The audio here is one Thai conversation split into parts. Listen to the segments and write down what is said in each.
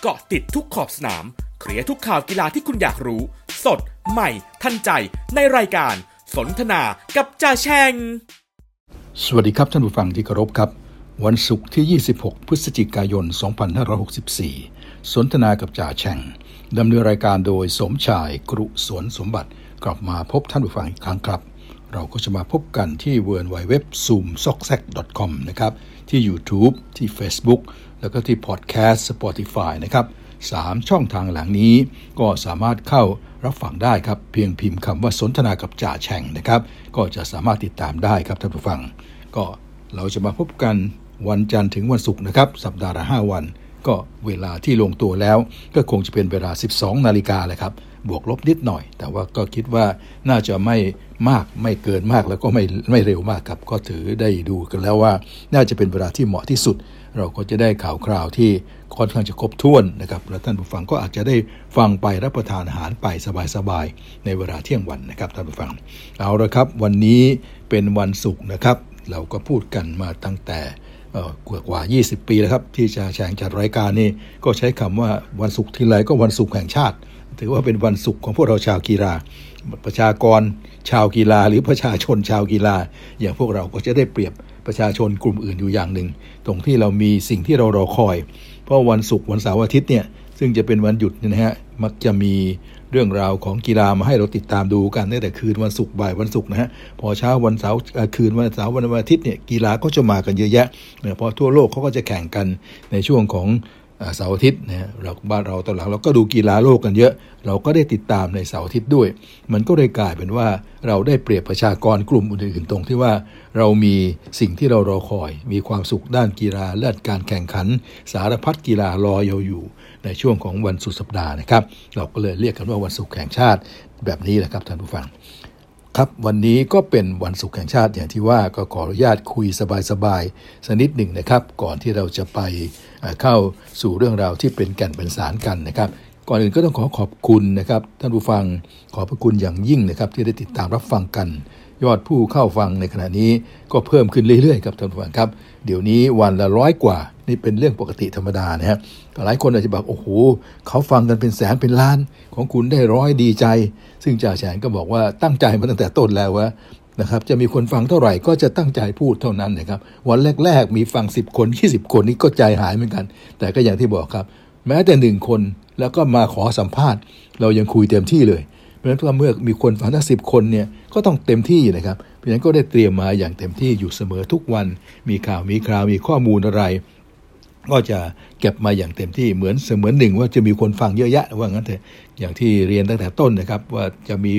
เกาะติดทุกขอบสนาม เคลียร์ทุกข่าวกีฬาที่คุณอยากรู้ สด ใหม่ ทันใจ ในรายการ สนทนากับจ่าแชง สวัสดีครับท่านผู้ฟังที่เคารพครับ วันศุกร์ที่ 26 พฤศจิกายน 2564 สนทนากับจ่าแช่งดำเนินรายการโดยสมชายกรุสวนสมบัติ กลับมาพบท่านผู้ฟังอีกครั้งครับ เราก็จะมาพบกันที่ w w w z o o m s o c s a c c o m นะครับ ที่ YouTube ที่ Facebook แล้วก็ที่ Podcast Spotify นะครับสามช่องทางหลังนี้ก็สามารถเข้ารับฟังได้ครับ เพียงพิมพ์คำว่าสนทนากับจ่าแช่งนะครับ ก็จะสามารถติดตามได้ครับท่านผู้ฟัง ก็เราจะมาพบกันวันจันทร์ถึงวันศุกร์นะครับ สัปดาห์ละ5วัน ก็เวลาที่ลงตัวแล้ว ก็คงจะเป็นเวลา 12 นาฬิกาแหละครับ บวกลบนิดหน่อย แต่ว่าก็คิดว่าน่าจะไม่ มากไม่เกินมากแล้วก็ไม่ไม่เร็วมากครับ ก็ถือได้ดูกันแล้วว่า น่าจะเป็นเวลาที่เหมาะที่สุด เราก็จะได้ข่าวคราวที่ค่อนข้างจะครบถ้วนนะครับและท่านผู้ฟังก็อาจจะได้ฟังไปรับประทานอาหารไปสบายๆในเวลาเที่ยงวันนะครับท่านผู้ฟัง เอาละครับ วันนี้เป็นวันศุกร์นะครับ เราก็พูดกันมาตั้งแต่กว่ากว่า 20 ปีแล้วครับ ที่จะแชงจัดรายการนี่ก็ใช้คำว่าวันศุกร์ทีไรก็วันศุกร์แห่งชาติ ถือว่าเป็นวันศุกร์ของพวกเราชาวกีฬา ประชากรชาวกีฬา หรือประชาชนชาวกีฬา อย่างพวกเราก็จะได้เปรียบประชาชนกลุ่มอื่นอยู่อย่างหนึ่ง ตรงที่เรามีสิ่งที่เรารอคอย เพราะวันศุกร์วันเสาร์อาทิตย์เนี่ยซึ่งจะเป็นวันหยุดนะฮะมักจะมีเรื่องราวของกีฬามาให้เราติดตามดูกันตั้งแต่คืนวันศุกร์บ่ายวันศุกร์นะฮะพอเช้าวันเสาร์คืนวันเสาร์วันอาทิตย์เนี่ยกีฬาก็จะมากันเยอะแยะเนี่ยพอทั่วโลกเขาก็จะแข่งกันในช่วงของ เสาร์อาทิตย์นะเราบ้านเราตอนหลังเราก็ดูกีฬาโลกกันเยอะ เราก็ได้ติดตามในเสาร์อาทิตย์ด้วย มันก็เลยกลายเป็นว่าเราได้เปรียบประชากรกลุ่มอื่นๆตรงที่ว่าเรามีสิ่งที่เรารอคอย มีความสุขด้านกีฬาและการแข่งขัน สารพัดกีฬารอเราอยู่ ในช่วงของวันสุดสัปดาห์นะครับ เราก็เลยเรียกกันว่าวันศุกร์แห่งชาติแบบนี้แหละครับท่านผู้ฟัง ครับวันนี้ก็เป็นวันศุกร์แห่งชาติอย่างที่ว่าก็ขออนุญาตคุยสบายๆสักนิดหนึ่งนะครับ ก่อนที่เราจะไปเข้าสู่เรื่องราวที่เป็นแก่นเป็นสารกันนะครับ ก่อนอื่นก็ต้องขอขอบคุณนะครับ ท่านผู้ฟังขอบพระคุณอย่างยิ่งนะครับ ที่ได้ติดตามรับฟังกัน ยอดผู้เข้าฟังในขณะนี้ก็เพิ่มขึ้นเรื่อยๆครับท่านผู้ฟังครับ เดี๋ยวนี้วันละร้อยกว่า นี่เป็นเรื่องปกติธรรมดานะฮะหลายคนอาจจะบอกโอ้โหเขาฟังกันเป็นแสนเป็นล้าน ของคุณได้ร้อยดีใจ ซึ่งจ่าแฉนก็บอกว่าตั้งใจมาตั้งแต่ต้นแล้วว่านะครับจะมีคนฟังเท่าไหร่ก็จะตั้งใจพูดเท่านั้นนะครับวันแรก ๆ มีฟัง 10 คน 20 คนนี่ก็ใจหายเหมือนกัน แต่ก็อย่างที่บอกครับ แม้แต่หนึ่งคนแล้วก็มาขอสัมภาษณ์ เรายังคุยเต็มที่เลย เพราะฉะนั้นเมื่อมีคนฟังทั้งสิคนเนี่ยก็ต้องเต็มที่นะครับ เพราะฉะนั้นก็ได้เตรียมมาอย่างเต็มที่อยู่เสมอทุกวัน มีข่าวมีคราวมีข้อมูลอะไร ก็จะเก็บมาอย่างเต็มที่เหมือนเสมือนหนึ่งว่าจะมีคนฟังเยอะแยะว่างั้นเถอะอย่างที่เรียนตั้งแต่ต้นนะครับ ว่าจะมี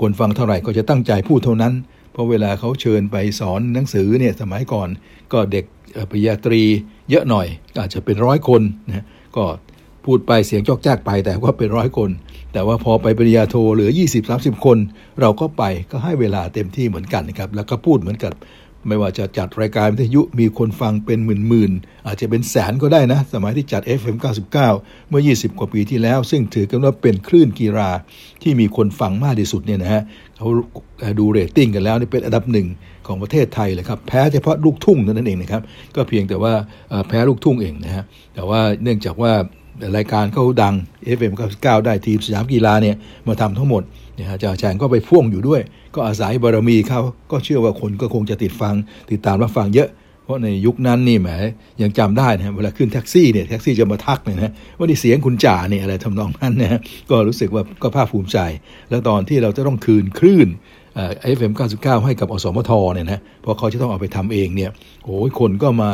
คนฟังเท่าไหร่ก็จะตั้งใจพูดเท่านั้นเพราะเวลาเขาเชิญไปสอนหนังสือเนี่ยสมัยก่อน ก็เด็กปริญญาตรีเยอะหน่อยอาจจะเป็นร้อยคนนะก็ พูดไปเสียงจอกแจ๊กไปแต่ว่าเป็นร้อยคน แต่ว่าพอไปปริญญาโทเหลือ 20-30 คน เราก็ไปก็ให้เวลาเต็มที่เหมือนกันนะครับ แล้วก็พูดเหมือนกับ ไม่ว่าจะจัดรายการวิทยุมีคนฟังเป็นหมื่นๆ อาจจะเป็นแสนก็ได้นะ สมัยที่จัด FM 99 เมื่อ 20 กว่าปีที่แล้ว ซึ่งถือกันว่าเป็นคลื่นกีฬาที่มีคนฟังมากที่สุดเนี่ยนะฮะเขาดูเรตติ้งกันแล้วนี่เป็นอันดับหนึ่งของประเทศไทยเลยครับ แพ้เฉพาะลูกทุ่งนั่นเองนะครับ ก็เพียงแต่ว่าแพ้ลูกทุ่งเองนะฮะแต่ว่าเนื่องจากว่า รายการเขาดัง FM 99ได้ทีมสยามกีฬาเนี่ยมาทำทั้งหมดเนี่ยอาจารย์แชงก็ไปพ่วงอยู่ด้วย ก็อาศัยบารมีเขาก็เชื่อว่าคนก็คงจะติดฟัง ติดตามรับฟังเยอะ เพราะในยุคนั้นนี่แหมยังจำได้นะเวลาขึ้นแท็กซี่เนี่ยแท็กซี่จะมาทักเนี่ยนะว่านี่เสียงคุณจ่าเนี่ยอะไรทำนองนั้นนะก็รู้สึกว่าก็ภาคภูมิใจ แล้วตอนที่เราจะต้องคืนคลื่น FM เก้าสิบเก้าให้กับอสมทเนี่ยนะเพราะเขาจะต้องเอาไปทำเองเนี่ยโอ้ยคนก็มา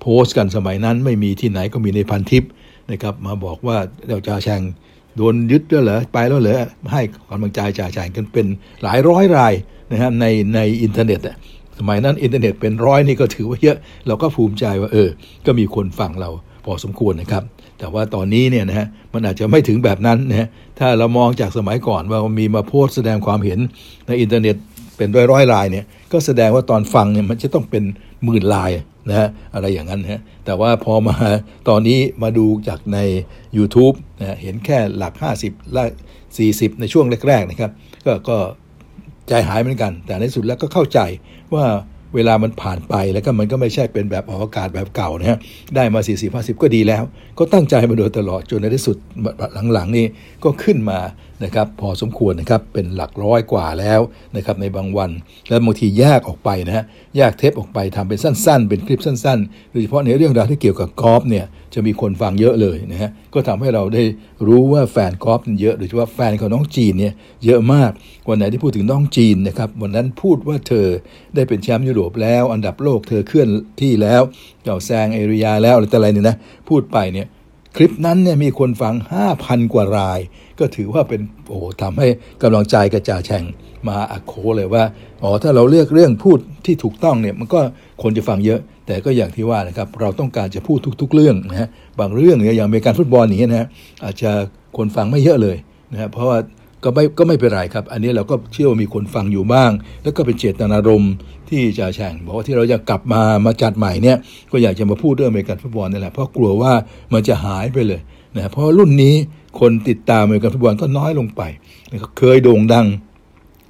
โพสต์กันสมัยนั้นไม่มีที่ไหนก็มีในพันทิป นะครับ มาบอกว่าจ่าแฉ่งโดนยึดแล้วเหรอไปแล้วเหรอให้กำลังใจจ่ายจ่ายกันเป็นหลายร้อยรายนะฮะในในอินเทอร์เน็ตอะสมัยนั้นอินเทอร์เน็ตเป็นร้อยนี่ก็ถือว่าเยอะเราก็ภูมิใจว่าเออ ก็มีคนฟังเราพอสมควรนะครับ แต่ว่าตอนนี้เนี่ยนะฮะมันอาจจะไม่ถึงแบบนั้นนะฮะถ้าเรามองจากสมัยก่อนว่ามีมาโพสต์แสดงความเห็นในอินเทอร์เน็ตเป็นร้อยร้อยรายเนี่ยก็แสดงว่าคนฟังเนี่ยมันจะต้องเป็นหมื่นราย นะฮะอะไรอย่างนั้นฮะแต่ว่าพอมาตอนนี้มาดูจากใน YouTube นะเห็นแค่หลัก 50ละ40 ในช่วงแรกๆนะครับก็ก็ใจหายเหมือนกัน แต่ในสุดแล้วก็เข้าใจว่าเวลามันผ่านไปแล้วก็มันก็ไม่ใช่เป็นแบบออกอากาศแบบเก่านะฮะได้มา 40 50 ก็ดีแล้ว ก็ตั้งใจมาโดยตลอดจนในที่สุดหลังๆนี่ก็ขึ้นมา นะครับพอสมควรนะครับเป็นหลักร้อยกว่าแล้วนะครับในบางวัน แล้วบางทีแยกออกไปนะฮะแยกเทปออกไปทำเป็นสั้น ๆ เป็นคลิปสั้นๆโดยเฉพาะในเรื่องราวที่เกี่ยวกับกอล์ฟเนี่ยจะมีคนฟังเยอะเลยนะฮะก็ทำให้เราได้รู้ว่าแฟนกอล์ฟเยอะโดยเฉพาะแฟนของน้องจีนเนี่ยเยอะมากวันไหนที่พูดถึงน้องจีนนะครับวันนั้นพูดว่าเธอได้เป็นแชมป์ยุโรปแล้ว อันดับโลกเธอเคลื่อนที่แล้วเจ้าแซงเอริยาแล้วอะไรแต่อะไรเนี่ยนะพูดไปเนี่ยคลิปนั้นเนี่ยมีคนฟัง 5,000 กว่าราย ก็ถือว่าเป็นโอ้ทำให้กำลังใจกระจ่าแช่งมาอักโคเลยว่าอ๋อถ้าเราเลือกเรื่องพูดที่ถูกต้องเนี่ยมันก็คนจะฟังเยอะ แต่ก็อย่างที่ว่านะครับเราต้องการจะพูดทุก ๆ เรื่องนะฮะบางเรื่องเนี่ยอย่างเมการฟุตบอลอย่างเงี้ยนะฮะอาจจะคนฟังไม่เยอะเลยนะฮะเพราะว่าก็ไม่ก็ไม่เป็นไรครับ อันนี้เราก็เชื่อว่ามีคนฟังอยู่บ้าง แล้วก็เป็นเจตนารมณ์ที่จะแข่งบอกว่าที่เราจะกลับมามาจัดใหม่เนี่ยก็อยากจะมาพูดเรื่องอเมริกันฟุตบอลนี่แหละเพราะกลัวว่ามันจะหายไปเลยนะเพราะรุ่นนี้ คนติดตามเมริกันฟุตบอลก็น้อยลงไปนะครับเคยโด่งดัง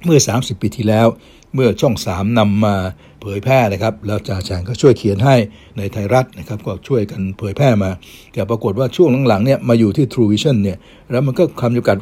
เมื่อ 30 ปีที่แล้ว เมื่อช่อง 3นำมาเผยแพร่นะครับ แล้วจ่าแฉงก็ช่วยเขียนให้ในไทยรัฐนะครับ ก็ช่วยกันเผยแพร่มา แต่ปรากฏว่าช่วงหลังๆเนี่ยมาอยู่ที่ True Vision เนี่ย แล้วมันก็คำจำกัด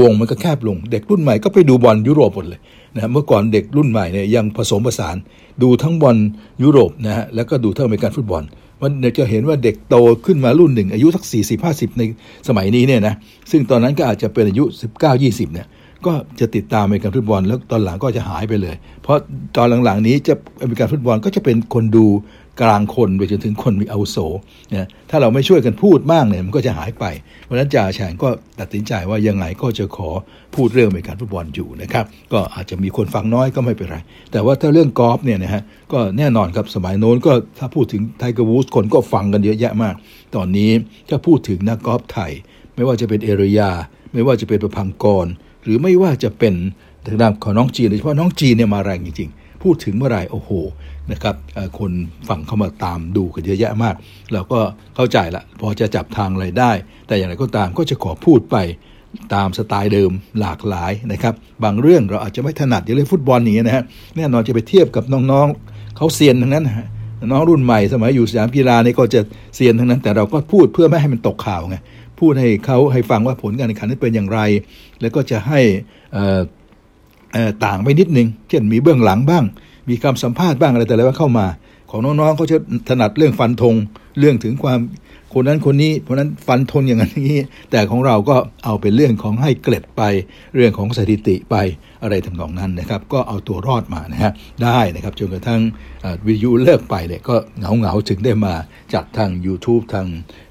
วงมันก็แคบลง เด็กรุ่นใหม่ก็ไปดูบอลยุโรปหมดเลยนะเมื่อก่อนเด็กรุ่นใหม่เนี่ยยังผสมผสาน ดูทั้งบอลยุโรปนะฮะแล้วก็ดูทั้งอเมริกันฟุตบอล มันจะเห็นว่าเด็กโตขึ้นมารุ่นหนึ่ง อายุสัก 40 50 ในสมัยนี้เนี่ยนะซึ่งตอนนั้นก็อาจจะเป็นอายุ 19 20 เนี่ย ก็จะติดตามอเมริกันฟุตบอลแล้วตอนหลังก็จะหายไปเลย เพราะตอนหลังๆนี้จะอเมริกันฟุตบอลก็จะเป็นคนดู กลางคนไปจนถึงคนมีอาวุโสนะถ้าเราไม่ช่วยกันพูดมากเนี่ยมันก็จะหายไป เพราะนั้นจ่าแฉ่งก็ตัดสินใจว่ายังไงก็จะขอพูดเรื่องอเมริกันฟุตบอลอยู่นะครับ ก็อาจจะมีคนฟังน้อยก็ไม่เป็นไร แต่ว่าถ้าเรื่องกอล์ฟเนี่ยนะฮะก็แน่นอนครับสมัยโน้นก็ถ้าพูดถึง Tiger Woods คนก็ฟังกันเยอะแยะมาก ตอนนี้ถ้าพูดถึงนักกอล์ฟไทย ไม่ว่าจะเป็นเอริยา ไม่ว่าจะเป็นประพังกร หรือไม่ว่าจะเป็นทางด้านของน้องจีนโดยเฉพาะน้องจีนเนี่ยมาแรงจริงๆ พูดถึงเมื่อไหร่โอ้โหนะครับคนฝั่งเข้ามาตามดูกันเยอะแยะมาก เราก็เข้าใจละพอจะจับทางอะไรได้ แต่อย่างไรก็ตามก็จะขอพูดไปตามสไตล์เดิมหลากหลายนะครับ บางเรื่องเราอาจจะไม่ถนัดอย่างเรื่องฟุตบอลอย่างเงี้นะฮะแน่นอนจะไปเทียบกับน้องๆเขาเซียนทั้งนั้นฮะน้องรุ่นใหม่สมัยอยู่สนามกีฬานี่ก็จะเซียนทั้งนั้น แต่เราก็พูดเพื่อไม่ให้มันตกข่าวไงพูดให้เขาให้ฟังว่าผลการแข่งขันนั้นเป็นอย่างไร แล้วก็จะให้ ต่างไปนิดนึง เช่นมีเบื้องหลังบ้าง มีคำสัมภาษณ์บ้างอะไรแต่อะไรว่าเข้ามา ของน้องๆเขาจะถนัดเรื่องฟันธงเรื่องถึงความคนนั้นคนนี้เพราะนั้นฟันธงอย่างนี้ แต่ของเราก็เอาเป็นเรื่องของให้เกล็ดไป เรื่องของสถิติไป อะไรทำนองนั้นนะครับ ก็เอาตัวรอดมานะฮะได้นะครับจนกระทั่งวิทยุเลิกไปเนี่ยก็เหงาเหงาถึงได้มาจัดทาง YouTube ทาง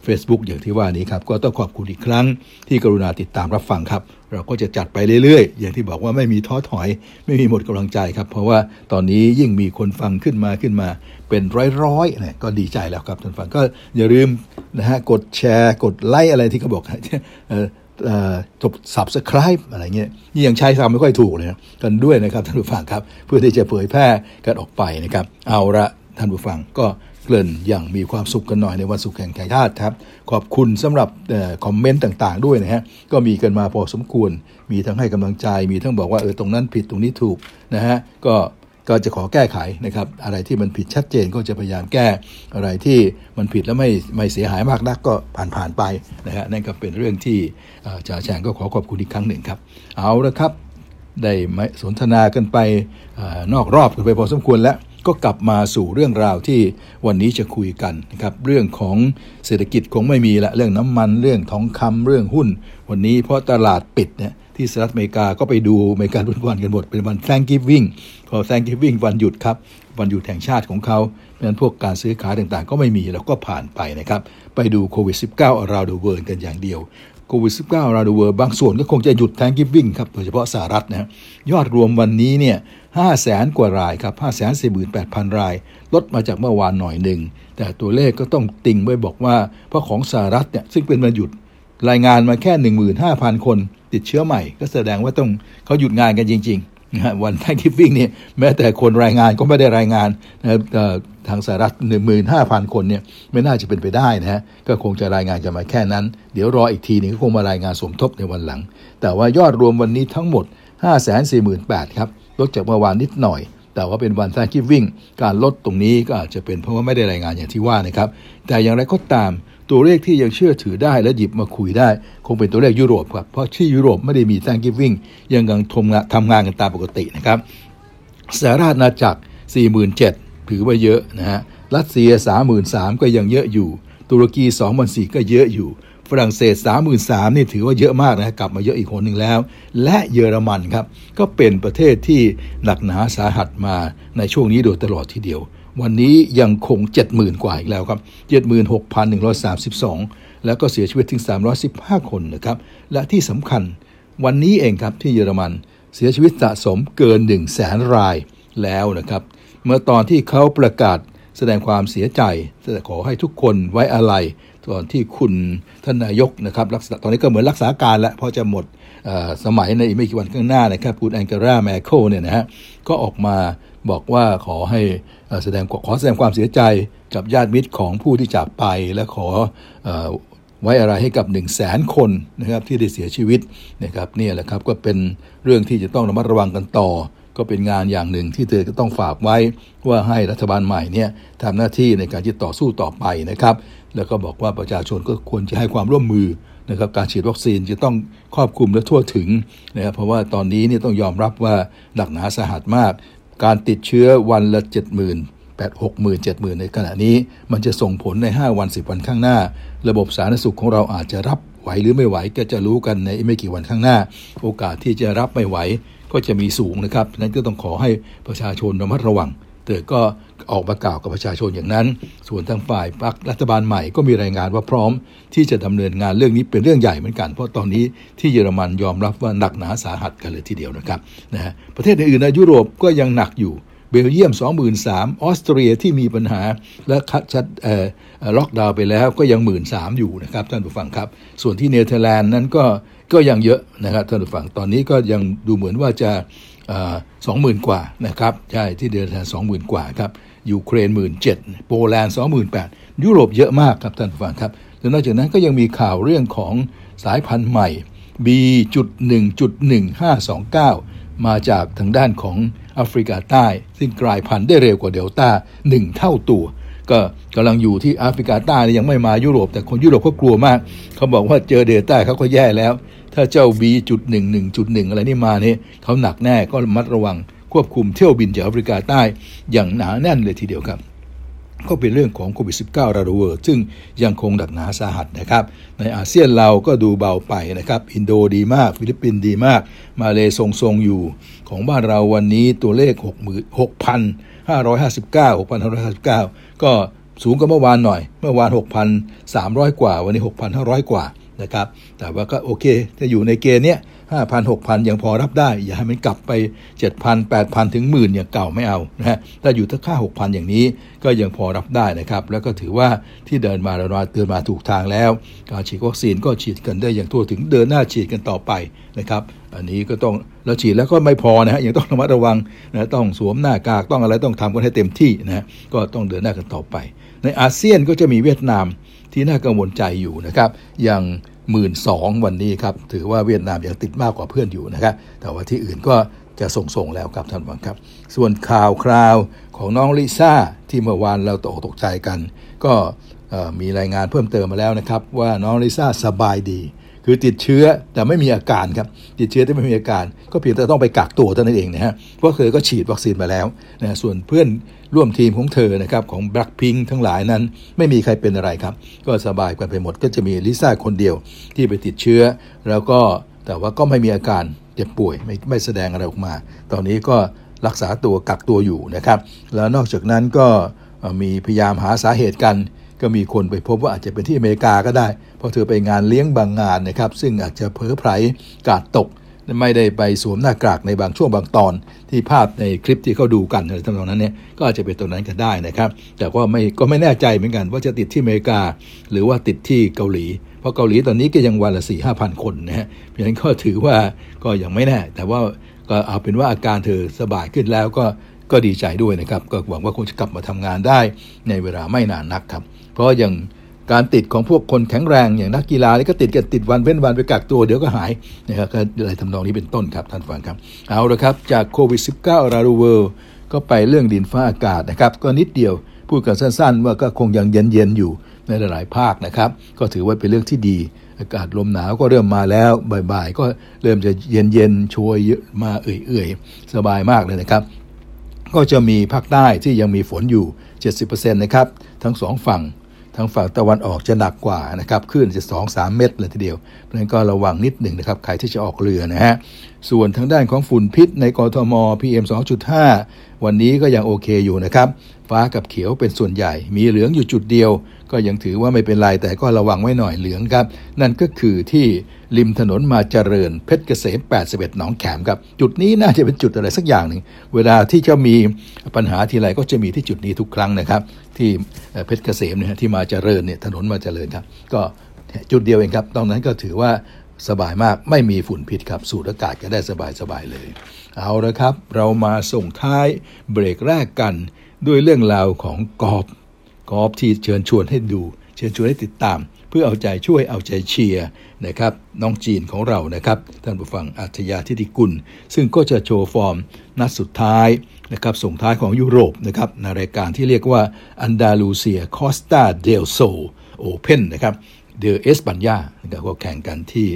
Facebook อย่างที่ว่านี้ครับ ก็ต้องขอบคุณอีกครั้งที่กรุณาติดตามรับฟังครับ เราก็จะจัดไปเรื่อยๆ อย่างที่บอกว่าไม่มีท้อถอย ไม่มีหมดกำลังใจครับ เพราะว่าตอนนี้ยิ่งมีคนฟังขึ้นมาขึ้นมา เป็นร้อยๆนี่ก็ดีใจแล้วครับท่านฟังก็อย่าลืมนะฮะกดแชร์ กดไลค์อะไรที่เขาบอก จบ subscribe อะไรเงี้ยนี่ยังใช้คำไม่ค่อยถูกเลยนะกันด้วยนะครับท่านผู้ฟังครับ เพื่อที่จะเผยแพร่กันออกไปนะครับ เอาละท่านผู้ฟังก็เกลิ่นอย่างมีความสุขกันหน่อยในวันสุขแห่งไก่ทาตครับ ขอบคุณสำหรับคอมเมนต์ต่างๆ ด้วยนะฮะก็มีกันมาพอสมควร มีทั้งให้กำลังใจมีทั้งบอกว่าเออตรงนั้นผิดตรงนี้ถูกนะฮะก็ ก็จะขอแก้ไขนะครับอะไรที่มันผิดชัดเจนก็จะพยายามแก้อะไรที่มันผิดแล้วไม่ไม่เสียหายมากนักก็ผ่านผ่านไปนะฮะนั่นก็เป็นเรื่องที่จ่าแฉงก็ขอขอบคุณอีกครั้งหนึ่งครับ เอาละครับ ได้สนทนากันไปอนอกรอบกันไปพอสมควรแล้วก็กลับมาสู่เรื่องราวที่วันนี้จะคุยกันนะครับเรื่องของเศรษฐกิจคงไม่มีละเรื่องน้ำมันเรื่องทองคำเรื่องหุ้น วันนี้เพราะตลาดปิดเนี่ย ที่สหรัฐอเมริกาก็ไปดูอเมริกันทุกวันกันหมด เป็นวัน Thanksgiving พอ Thanksgiving วันหยุดครับ วันหยุดแห่งชาติของเขาเพราะฉะนั้นพวกการซื้อขายต่างๆ ก็ไม่มีแล้วก็ผ่านไปนะครับ ไปดูโควิด -19 around the world กันอย่างเดียวโควิด -19 around the world บางส่วนก็คงจะหยุด Thanksgiving ครับ โดยเฉพาะสหรัฐนะยอดรวมวันนี้เนี่ย5แสนกว่ารายครับ5 4 8 0 0 0ราย ลดมาจากเมื่อวานหน่อยหนึ่งแต่ตัวเลขก็ต้องติงไว้บอกว่าเพราะของสหรัฐเนี่ยซึ่งเป็นวันหยุด รายงานมาแค่ 15,000 คนติดเชื้อใหม่ ก็แสดงว่าต้องเขาหยุดงานกันจริงๆนะวันแทงกิฟวิ่งนี่แม้แต่คนรายงานก็ไม่ได้รายงานนะทางสหรัฐหนึ่งหมื่นห้าพันคนเนี่ยไม่น่าจะเป็นไปได้นะฮะก็คงจะรายงานกันมาแค่นั้น เดี๋ยวรออีกทีนึงก็คงมารายงานสมทบในวันหลัง แต่ว่ายอดรวมวันนี้ทั้งหมด 5 4 8 0 0 0ครับลดจากเมื่อวานนิดหน่อยแต่ว่าเป็นวัน Thanksgiving การลดตรงนี้ก็อาจจะเป็นเพราะว่าไม่ได้รายงานอย่างที่ว่านะครับ แต่อย่างไรก็ตาม ตัวเลขที่ยังเชื่อถือได้และหยิบมาคุยได้ คงเป็นตัวเลขยุโรปครับ เพราะที่ยุโรปไม่ได้มี Thanksgiving ยังยังทำงานทำงานกันตามปกตินะครับสหราชอาณาจักร 47,000 ถือว่าเยอะนะฮะรัสเซีย 33,000 ก็ยังเยอะอยู่ ตุรกี24,000ก็เยอะอยู่ ฝรั่งเศส 33,000 นี่ถือว่าเยอะมากนะกลับมาเยอะอีกคนหนึ่งแล้ว และเยอรมันครับ ก็เป็นประเทศที่หนักหนาสาหัสมาในช่วงนี้โดยตลอดทีเดียว วันนี้ยังคง 70,000 กว่าอีกแล้วครับ 76,132 แล้วก็เสียชีวิตถึง 315 คนนะครับ และที่สำคัญวันนี้เองครับที่เยอรมันเสียชีวิตสะสมเกิน 1 0 0 0 0แสนรายแล้วนะครับ เมื่อตอนที่เขาประกาศแสดงความเสียใจจะขอให้ทุกคนไว้อะไรตอนที่คุณท่านนายกนะครับรักษาตอนนี้ก็เหมือนรักษาการแล้วเพราะจะหมดสมัยในอีกไม่กี่วันข้างหน้านะครับคุณแองเกราแมโคเนี่ยนะฮะก็ออกมาบอกว่าขอให้ แสดงขอแสดงความเสียใจกับญาติมิตรของผู้ที่จากไป และขอไว้อะไรให้กับ 1 0 0 0 0แสนคนนะครับที่ได้เสียชีวิตนะครับนี่แหละครับก็เป็นเรื่องที่จะต้องระมัดระวังกันต่อ ก็เป็นงานอย่างหนึ่งที่เธอจะต้องฝากไว้ว่าให้รัฐบาลใหม่เนี่ยทำหน้าที่ในการที่ต่อสู้ต่อไปนะครับแล้วก็บอกว่าประชาชนก็ควรจะให้ความร่วมมือนะครับการฉีดวัคซีนจะต้องครอบคลุมและทั่วถึงนะครับเพราะว่าตอนนี้นี่ต้องยอมรับว่าหนักหนาสาหัสมาก การติดเชื้อวันละ 7 0 0 0 0 8 6 0 0 0 7 0,000 ในขณะนี้ มันจะส่งผลใน 5 วัน 10 วันข้างหน้า ระบบสาธารณสุขของเราอาจจะรับไหวหรือไม่ไหวก็จะรู้กันในไม่กี่วันข้างหน้า โอกาสที่จะรับไม่ไหวก็จะมีสูงนะครับนั้นก็ต้องขอให้ประชาชนระมัดระวัง เต่ก็ออกมากล่าวกับประชาชนอย่างนั้น ส่วนทางฝ่ายพรรครัฐบาลใหม่ก็มีรายงานว่าพร้อม ที่จะดำเนินงานเรื่องนี้เป็นเรื่องใหญ่เหมือนกัน เพราะตอนนี้ที่เยอรมันยอมรับว่าหนักหนาสาหัสกันเลยทีเดียวนะครับนะฮะประเทศอื่นในยุโรปก็ยังหนักอยู่เบลเยียม 23,000ออสเตรียที่มีปัญหาและคัดชัดล็อกดาวน์ไปแล้วก็ยัง 13,000 อยู่นะครับท่านผู้ฟังครับ ส่วนที่เนเธอร์แลนด์นั้นก็ก็ยังเยอะนะครับท่านผู้ฟังตอนนี้ก็ยังดูเหมือนว่าจะ สองหมื่นกว่านะครับใช่ที่เดือนละสองหมื่นกว่าครับยูเครนหมื่นเจ็ดโปแลนด์สองหมื่นแปดยุโรปเยอะมากครับท่านผู้ฟังครับแล้วนอกจากนั้นก็ยังมีข่าวเรื่องของสายพันธุ์ใหม่ B.1.1529 มาจากทางด้านของแอฟริกาใต้ ซึ่งกลายพันธุ์ได้เร็วกว่าเดลต้าหนึ่งเท่าตัว ก็กำลังอยู่ที่แอฟริกาใต้ยังไม่มายุโรป แต่คนยุโรปก็กลัวมาก เขาบอกว่าเจอเดลต้าเขาก็แย่แล้ว ถ้าเจ้า B.11.1 อะไรนี่มาเนี่ยเขาหนักแน่ก็มัดระวังควบคุมเที่ยวบินจากแอฟริกาใต้อย่างหนาแน่นเลยทีเดียวครับ ก็เป็นเรื่องของโควิด -19 ระเวอร์ซึ่งยังคงหนักหนาสาหัสนะครับ ในอาเซียนเราก็ดูเบาไปนะครับ อินโดดีมาก ฟิลิปปินส์ดีมาก มาเลทรงๆอยู่ ของบ้านเราวันนี้ตัวเลข 6,559 6,559 ก็สูงกว่าเมื่อวานหน่อย เมื่อวาน 6,300 กว่า วันนี้ 6,500 กว่า นะครับ แต่ว่าก็โอเค จะอยู่ในเกณฑ์เนี้ยห้าพันหกพันยังพอรับได้ อย่าให้มันกลับไปเจ็ดพันแปดพันถึงหมื่นอย่างเก่าไม่เอานะฮะถ้าอยู่ถ้าค่าหกพันอย่างนี้ก็ยังพอรับได้นะครับ แล้วก็ถือว่าที่เดินมาเราเตือนมาถูกทางแล้ว การฉีดวัคซีนก็ฉีดกันได้อย่างทั่วถึงเดินหน้าฉีดกันต่อไปนะครับ อันนี้ก็ต้องเราฉีดแล้วก็ไม่พอนะฮะยังต้องระมัดระวังนะต้องสวมหน้ากากต้องอะไรต้องทำกันให้เต็มที่นะก็ต้องเดินหน้ากันต่อไป ในอาเซียนก็จะมีเวียดนาม ที่น่ากังวลใจอยู่นะครับอย่างหมื่นสองวันนี้ครับถือว่าเวียดนามยังติดมากกว่าเพื่อนอยู่นะครับแต่ว่าที่อื่นก็จะส่งๆแล้วครับท่านผู้ชมครับ ส่วนข่าวคราวของน้องลิซ่าที่เมื่อวานเราตกตกใจกัน ก็มีรายงานเพิ่มเติมมาแล้วนะครับ ว่าน้องลิซ่าสบายดี คือติดเชื้อแต่ไม่มีอาการครับติดเชื้อแต่ไม่มีอาการ ก็เพียงแต่ต้องไปกักตัวเท่านั้นเองนะฮะเพราะเคยก็ฉีดวัคซีนมาแล้วนะส่วนเพื่อน ร่วมทีมของเธอนะครับของ Blackpink ทั้งหลายนั้น ไม่มีใครเป็นอะไรครับ ก็สบายกันไปหมดก็จะมีลิซ่าคนเดียวที่ไปติดเชื้อ แล้วก็แต่ว่าก็ไม่มีอาการเจ็บป่วยไม่ไม่แสดงอะไรออกมา ตอนนี้ก็รักษาตัวกักตัวอยู่นะครับ แล้วนอกจากนั้นก็มีพยายามหาสาเหตุกัน ก็มีคนไปพบว่าอาจจะเป็นที่อเมริกาก็ได้ เพราะเธอไปงานเลี้ยงบางงานนะครับ ซึ่งอาจจะเพ้อไพรกาดตก ไม่ได้ไปสวมหน้ากากในบางช่วงบางตอน ที่ภาพในคลิปที่เขาดูกันอะไรทำนองนั้นเนี่ยก็อาจจะเป็นตรงนั้นก็ได้นะครับ แต่ก็ไม่ก็ไม่แน่ใจเหมือนกัน ว่าจะติดที่อเมริกา หรือว่าติดที่เกาหลี เพราะเกาหลีตอนนี้ก็ยังวันละสี่ห้าพันคนนะฮะเพราะฉะนั้นก็ถือว่าก็ยังไม่แน่ แต่ว่าก็เอาเป็นว่าอาการเธอสบายขึ้นแล้วก็ก็ดีใจด้วยนะครับ ก็หวังว่าคงจะกลับมาทำงานได้ในเวลาไม่นานนักครับ เพราะยัง การติดของพวกคนแข็งแรงอย่างนักกีฬานี่ก็ติดกันติดวันเว้นวันไปกักตัวเดี๋ยวก็หายนะครับก็อะไรทำนองนี้เป็นต้นครับท่านฟังครับเอาละครับจากโควิด -19 ราดูเวิลด์ก็ก็ไปเรื่องดินฟ้าอากาศนะครับ ก็นิดเดียวพูดกันสั้นๆ ว่าก็คงยังเย็นๆอยู่ในหลายๆภาคนะครับ ก็ถือว่าเป็นเรื่องที่ดี อากาศลมหนาวก็เริ่มมาแล้วบ่ายๆ ก็เริ่มจะเย็นๆช่วยมาเอื่อยๆ สบายมากเลยนะครับ ก็จะมีภาคใต้ที่ยังมีฝนอยู่ 70%นะครับ ทั้งสองฝั่ง ทางฝั่งตะวันออกจะหนักกว่านะครับคลื่นจะสองสามเมตรเลยทีเดียวเพราะนั้นก็ระวังนิดหนึ่งนะครับใครที่จะออกเรือนะฮะส่วนทางด้านของฝุ่นพิษในกรทม PM 2.5 วันนี้ก็ยังโอเคอยู่นะครับ ฟ้ากับเขียวเป็นส่วนใหญ่ มีเหลืองอยู่จุดเดียว ก็ยังถือว่าไม่เป็นไรแต่ก็ระวังไว้หน่อยเหลืองครับ นั่นก็คือที่ ริมถนนมาเจริญเพชรเกษม 81 หนองแขมครับ จุดนี้น่าจะเป็นจุดอะไรสักอย่างหนึ่ง เวลาที่จะมีปัญหาทีไรก็จะมีที่จุดนี้ทุกครั้งนะครับ ที่เพชรเกษมเนี่ยที่มาเจริญเนี่ยถนนมาเจริญครับ ก็จุดเดียวเองครับตรงนั้นก็ถือว่าสบายมากไม่มีฝุ่นพิษครับ สูดอากาศก็ได้สบายๆเลย เอาละครับ เรามาส่งท้ายเบรกแรกกันด้วยเรื่องราวของกอบกอบที่เชิญชวนให้ดู เชิญชวนให้ติดตาม เพื่อเอาใจช่วยเอาใจเชียร์ นะครับน้องจีนของเรานะครับท่านผู้ฟังอัจยาทิติกุล ซึ่งก็จะโชว์ฟอร์มนัดสุดท้ายนะครับส่งท้ายของยุโรปนะครับในรายการที่เรียกว่า Andalucía Costa del Sol Open นะครับ de España ก็แข่งกันที่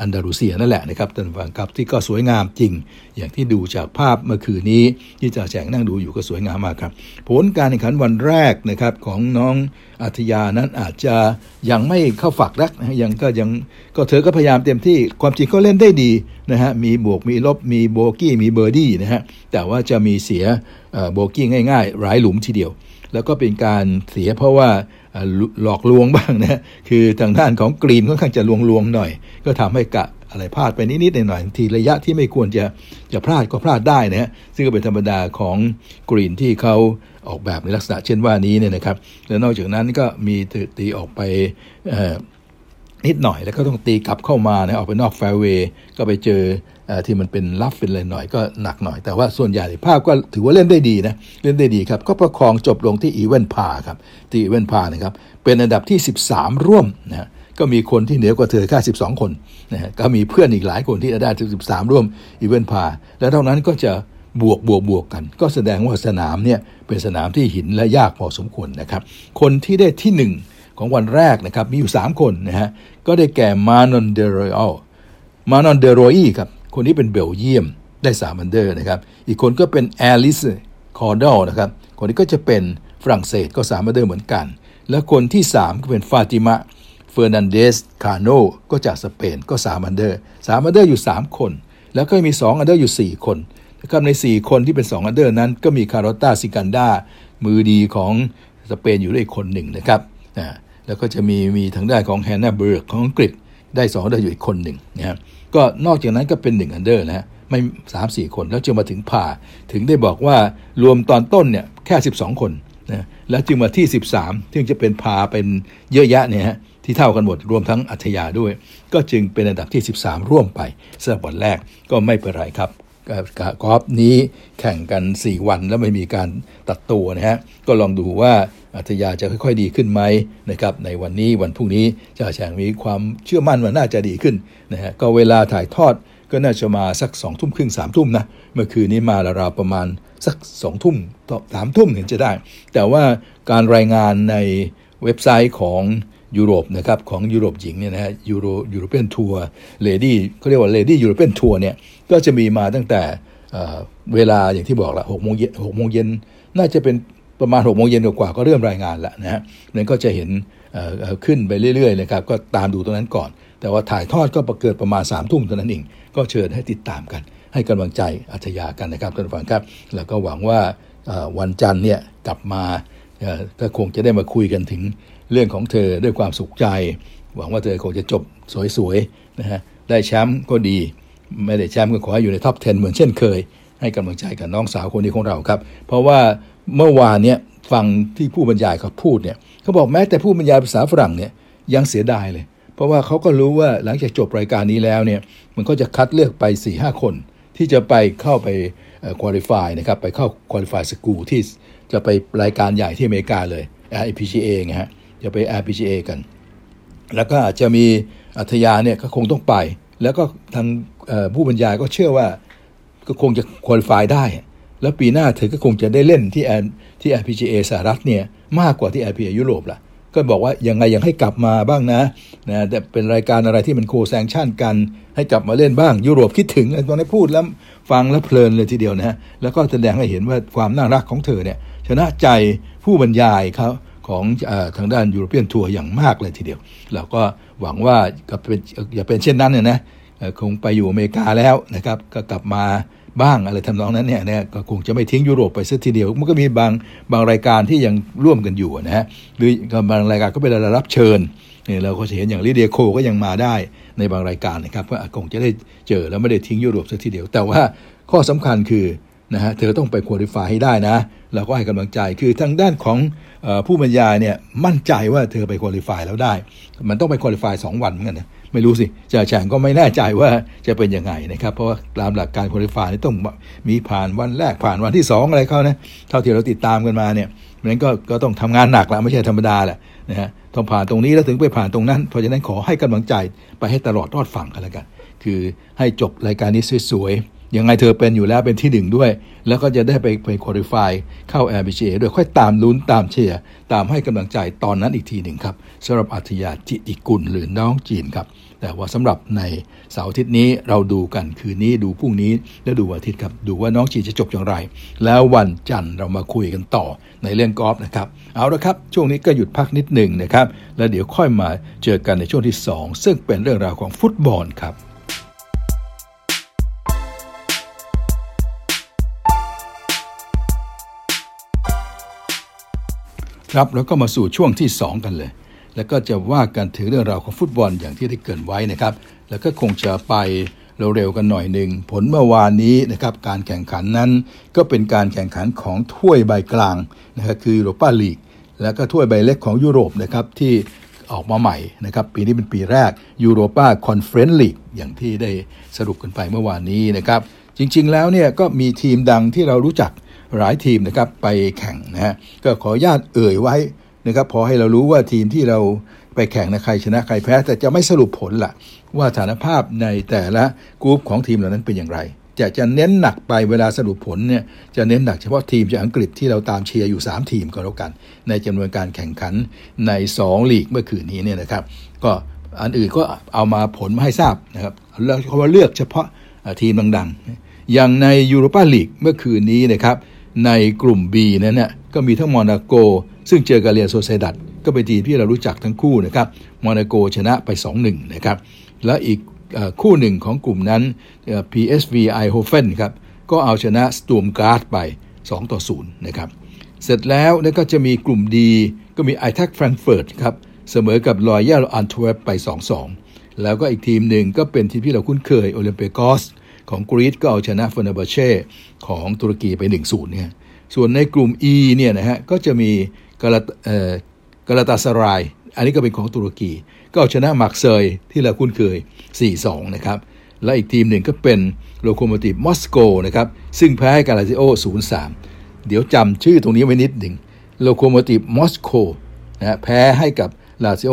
อันดาลูเซียนั่นแหละนะครับท่านฟังครับที่ก็สวยงามจริง อย่างที่ดูจากภาพเมื่อคืนนี้ ที่จ่าแฉ่งนั่งดูอยู่ก็สวยงามมากครับ ผลการแข่งขันวันแรกนะครับของน้องอัธยานั้นอาจจะยังไม่เข้าฝักนักนะยังก็ยังก็เธอก็พยายามเต็มที่ความจริงก็เล่นได้ดีนะฮะมีบวกมีลบมีโบกี้มีเบอร์ดี้นะฮะแต่ว่าจะมีเสียโบกี้ง่าย ๆ หลายหลุมทีเดียว แล้วก็เป็นการเสียเพราะว่าหลอกลวงบ้างนะคือทางด้านของกรีนค่อนข้างจะลวงลวงหน่อย ก็ทำให้กะอะไรพลาดไปนิดๆหน่อยๆทีระยะที่ไม่ควรจะจะพลาดก็พลาดได้นะฮะซึ่งก็เป็นธรรมดาของกรีนที่เขาออกแบบในลักษณะเช่นว่านี้เนี่ยนะครับ แล้วนอกจากนั้นก็มีตีออกไปนิดหน่อยแล้วก็ต้องตีกลับเข้ามานะออกไปนอกแฟร์เวย์ก็ไปเจอ ที่มันเป็น rough เป็นอะไรหน่อยก็หนักหน่อย แต่ว่าส่วนใหญ่ภาพก็ถือว่าเล่นได้ดีนะเล่นได้ดีครับ ก็ประคองจบลงที่ even par ครับที่ even par นะครับเป็นอันดับที่ 13 ร่วมนะก็มีคนที่เหนือกว่าเธอแค่12 คนนะฮะก็มีเพื่อนอีกหลายคนที่ได้ถึง13 ร่วม even par แล้วเท่านั้นก็จะบวกบวกบวกกัน ก็แสดงว่าสนามเนี่ยเป็นสนามที่หินและยากพอสมควรนะครับ คนที่ได้ที่ 1 ของวันแรกนะครับมีอยู่ 3 คนนะฮะก็ได้แก่มานอนเดอโรอีมานอนเดอโรอีครับ คนนี้เป็นเบลเยียมได้3 under นะครับ อีกคนก็เป็นแอลิสคอร์ดอลนะครับ คนนี้ก็จะเป็นฝรั่งเศสก็3 under เหมือนกัน แล้วคนที่ 3 ก็เป็นฟาติมาเฟอร์นันเดสคาโนก็จากสเปนก็3 under สาม under อยู่ 3 คน แล้วก็มี 2 under อยู่ 4 คนนะครับใน 4 คนที่เป็น 2 under นั้น ก็มีคาร์โลต้าซิกันดามือดีของสเปนอยู่ด้วยคนหนึ่งนะครับแล้วก็จะมีมีทางด้านของแฮนนาเบิร์กของอังกฤษได้2 under อยู่อีกคนหนึ่งนะครับ ก็นอกจากนั้นก็เป็น1 under นะฮะไม่สามสี่คนแล้วจึงมาถึง par ถึงได้บอกว่ารวมตอนต้นเนี่ยแค่ 12 คนนะแล้วจึงมาที่ 13 ซึ่งจะเป็น par เป็นเยอะแยะเนี่ยฮะที่เท่ากันหมดรวมทั้งอัธยาด้วย ก็จึงเป็นอันดับที่ 13 ร่วมไปสำหรับวันแรกก็ไม่เป็นไรครับกอล์ฟนี้แข่งกัน 4 วันแล้วไม่มีการตัดตัวนะฮะก็ลองดูว่า อัธยาจะค่อยๆดีขึ้นไหมนะครับในวันนี้วันพรุ่งนี้จะแฉงมีความเชื่อมั่นว่าน่าจะดีขึ้นนะฮะก็เวลาถ่ายทอดก็น่าจะมาสักสองทุ่มครึ่งสามทุ่มนะเมื่อคืนนี้มาราวประมาณสักสองทุ่มต่อสามทุ่มเห็นจะได้ แต่ว่าการรายงานในเว็บไซต์ของยุโรปนะครับของยุโรปหญิงเนี่ยนะฮะยูโรEuropean Tour Lady เขาเรียกว่า Lady European Tour เนี่ยก็จะมีมาตั้งแต่เวลาอย่างที่บอกละหกโมงเย็นหกโมงเย็นน่าจะเป็น ประมาณหกโมงเย็นกว่าก็เริ่มรายงานแล้วนะฮะนั้นก็จะเห็นขึ้นไปเรื่อยๆนะครับก็ตามดูตรงนั้นก่อน แต่ว่าถ่ายทอดก็เกิดประมาณสามทุ่มเท่านั้นเองก็เชิญให้ติดตามกัน ให้กำลังใจอัธยากันนะครับท่านผู้ฟังครับ แล้วก็หวังว่าวันจันทร์เนี่ยกลับมาก็คงจะได้มาคุยกันถึงเรื่องของเธอด้วยความสุขใจ หวังว่าเธอคงจะจบสวยๆนะฮะได้แชมป์ก็ดี ไม่ได้แชมป์ก็ขอให้อยู่ในท็อป 10 เหมือนเช่นเคย ให้กำลังใจกับน้องสาวคนนี้ของเราครับ เพราะว่า เมื่อวานเนี่ยฟังที่ผู้บรรยายเขาพูดเนี่ยเขาบอกแม้แต่ผู้บรรยายภาษาฝรั่งเนี่ยยังเสียดายเลย เพราะว่าเขาก็รู้ว่าหลังจากจบรายการนี้แล้วเนี่ยมันก็จะคัดเลือกไป4ี่ห้าคน ที่จะไปเข้าไปคุริฟายนะครับไปเข้าคุริฟายสกูลที่จะไปรายการใหญ่ที่อเมริกาเลย RPGA ไงฮะจะไป RPGA กัน แล้วก็อาจจะมีอัธยาเนี่ยก็คงต้องไป แล้วก็ทางผู้บรรยายก็เชื่อว่าก็คงจะคุริฟายได้ แล้วปีหน้าเธอก็คงจะได้เล่นที่แอนที่ LPGA สหรัฐเนี่ยมากกว่าที่ LPGA ยุโรปล่ะ ก็บอกว่ายังไงยังให้กลับมาบ้างนะนะแต่เป็นรายการอะไรที่มันโคแซงชั่นกัน ให้กลับมาเล่นบ้างยุโรปคิดถึงตอนนี้พูดแล้วฟังแล้วเพลินเลยทีเดียวนะแล้วก็แสดงให้เห็นว่าความน่ารักของเธอเนี่ยชนะใจผู้บรรยายเขาของอทางด้านยุโรเปียนทัวร์อย่างมากเลยทีเดียว เราก็หวังว่าก็เป็นอย่าเป็นเช่นนั้นเนี่ยนะคงไปอยู่อเมริกาแล้วนะครับ ก็กลับมา บ้างอะไรทำนองนั้นเนี่ยนะก็คงจะไม่ทิ้งยุโรปไปสักทีเดียว มันก็มีบางบางรายการที่ยังร่วมกันอยู่นะฮะหรือบางรายการก็เป็นระรับเชิญเนี่ยเราก็เห็นอย่างลิเดียโคก็ยังมาได้ในบางรายการนะครับก็คงจะได้เจอแล้วไม่ได้ทิ้งยุโรปสักทีเดียว แต่ว่าข้อสำคัญคือนะฮะเธอต้องไปคุริฟายให้ได้นะ เราก็ให้กำลังใจคือทางด้านของผู้บรรยายเนี่ยมั่นใจว่าเธอไปคุริฟายแล้วได้ มันต้องไปคุริฟายสองวันเหมือนกันนะ ไม่รู้สิจ่าแฉงก็ไม่แน่ใจว่าจะเป็นยังไงนะครับ เพราะว่าตามหลักการคุริฟานี่ต้องมีผ่านวันแรกผ่านวันที่ 2 อะไรเขานะเท่าที่เราติดตามกันมาเนี่ยนั้นก็ก็ต้องทำงานหนักแล้วไม่ใช่ธรรมดาแหละนะฮะต้องผ่านตรงนี้แล้วถึงไปผ่านตรงนั้น เพราะฉะนั้นขอให้กำลังใจไปให้ตลอดรอดฝั่งกันแล้วกัน คือให้จบรายการนี้สวย ยังไงเธอเป็นอยู่แล้วเป็นที่หนึ่งด้วย แล้วก็จะได้ไปไปคุริฟายเข้า LPGA ด้วยค่อยตามลุ้นตามเชียร์ตามให้กำลังใจตอนนั้นอีกทีหนึ่งครับสำหรับอัธยาจิติกุลหรือน้องจีนครับ แต่ว่าสำหรับในเสาร์อาทิตย์นี้เราดูกันคืนนี้ดูพรุ่งนี้และดูวันอาทิตย์ครับ ดูว่าน้องจีนจะจบอย่างไร แล้ววันจันทร์เรามาคุยกันต่อในเรื่องกอล์ฟนะครับเอาละครับ ช่วงนี้ก็หยุดพักนิดหนึ่งนะครับแล้วเดี๋ยวค่อยมาเจอกันในช่วงที่ 2 ซึ่งเป็นเรื่องราวของฟุตบอลครับ ครับแล้วก็มาสู่ช่วงที่ 2 กันเลย แล้วก็จะว่ากันถึงเรื่องราวของฟุตบอลอย่างที่ได้เกินไว้นะครับ แล้วก็คงจะไปเร็วๆกันหน่อยหนึ่ง ผลเมื่อวานนี้นะครับการแข่งขันนั้นก็เป็นการแข่งขันของถ้วยใบกลางนะครับคือยูโรปาลีกแล้วก็ถ้วยใบเล็กของยุโรปนะครับที่ออกมาใหม่นะครับปีนี้เป็นปีแรกยูโรปาคอนเฟอเรนซ์ลีกอย่างที่ได้สรุปกันไปเมื่อวานนี้นะครับจริงๆแล้วเนี่ยก็มีทีมดังที่เรารู้จัก หลายทีมนะครับไปแข่งนะฮะก็ขออนุญาตเอ่ยไว้นะครับพอให้เรารู้ว่าทีมที่เราไปแข่งนะใครชนะใครแพ้ แต่จะไม่สรุปผลละว่าฐานภาพในแต่ละกรุ๊ปของทีมเหล่านั้นเป็นอย่างไรจะจะเน้นหนักไปเวลาสรุปผลเนี่ยจะเน้นหนักเฉพาะทีมจากอังกฤษที่เราตามเชียร์อยู่ 3 ทีมก็แล้วกัน ในจำนวนการแข่งขันใน 2 ลีกเมื่อคืนนี้เนี่ยนะครับ ก็อันอื่นก็เอามาผลมาให้ทราบนะครับแล้วเขาว่าเลือกเฉพาะทีมดังๆ อย่างในยูโรปาลีกเมื่อคืนนี้นะครับ ในกลุ่ม B นั้นเนี่ยก็มีทั้งโมนาโก ซึ่งเจอกับเรียโซเซดัตก็เป็นทีมที่เรารู้จักทั้งคู่นะครับโมนาโกชนะไป 2-1 นะครับ และอีกคู่หนึ่งของกลุ่มนั้น PSV Eindhoven ครับก็เอาชนะสตวร์มกราซไป 2 ต่อ 0 นะครับ เสร็จแล้วนี่ก็จะมีกลุ่มดีก็มีไอน์ทรัคแฟรงก์เฟิร์ตครับเสมอกับรอยัลอันท์เวิร์ปไป 2-2 แล้วก็อีกทีมหนึ่งก็เป็นทีมที่เราคุ้นเคยโอลิมเปียกอส ของกรีซก็เอาชนะเฟเนร์บาห์เช่ของตุรกีไป1-0เนี่ยส่วนในกลุ่ม E เนี่ยนะฮะก็จะมีกาลากาลาตาสราย อันนี้ก็เป็นของตุรกี ก็เอาชนะมาร์กเซยที่เราคุ้นเคย 4-2 นะครับ และอีกทีมหนึ่งก็เป็นโลโคโมติฟมอสโกนะครับ ซึ่งแพ้กับลาซิโอ 0-3 เดี๋ยวจำชื่อตรงนี้ไว้นิดหนึ่งโลโคโมติฟมอสโกนะแพ้ให้กับลาซิโอ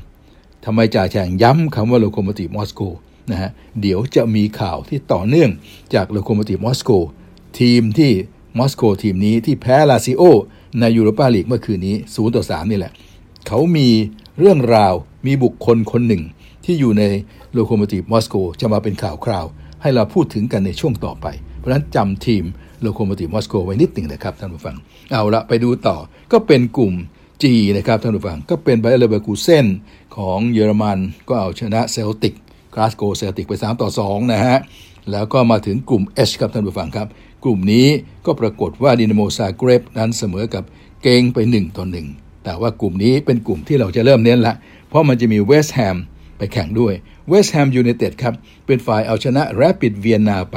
0-3ทำไมจ่าแฉ่งย้ำคำว่าโลโคโมติฟมอสโก นะฮะเดี๋ยวจะมีข่าวที่ต่อเนื่องจากโลโคโมติฟมอสโกทีมที่มอสโกทีมนี้ที่แพ้ลาซิโอ ในยูโรปาลีกเมื่อคืนนี้0ต่อ3นี่แหละ เขามีเรื่องราวมีบุคคลคนหนึ่ง ที่อยู่ในโลโคโมติฟมอสโกจะมาเป็นข่าวคราว ให้เราพูดถึงกันในช่วงต่อไป เพราะฉะนั้นจำทีมโลโคโมติฟมอสโกไว้นิดหนึ่งนะครับท่านผู้ฟัง เอาละไปดูต่อก็เป็นกลุ่ม G นะครับท่านผู้ฟังก็เป็นไบเออร์เบอร์กูเซนของเยอรมันก็เอาชนะเซลติก กลาสโกว์เซลติกไป 3 ต่อ 2 นะฮะ แล้วก็มาถึงกลุ่ม H ครับท่านผู้ฟังครับ กลุ่มนี้ก็ปรากฏว่าดินาโมซาเกรบนั้นเสมอกับเกงค์ไป 1 ต่อ 1 แต่ว่ากลุ่มนี้เป็นกลุ่มที่เราจะเริ่มเน้นละ เพราะมันจะมีเวสต์แฮมไปแข่งด้วยเวสต์แฮมยูไนเต็ดครับ เป็นฝ่ายเอาชนะแรปิดเวียนนาไป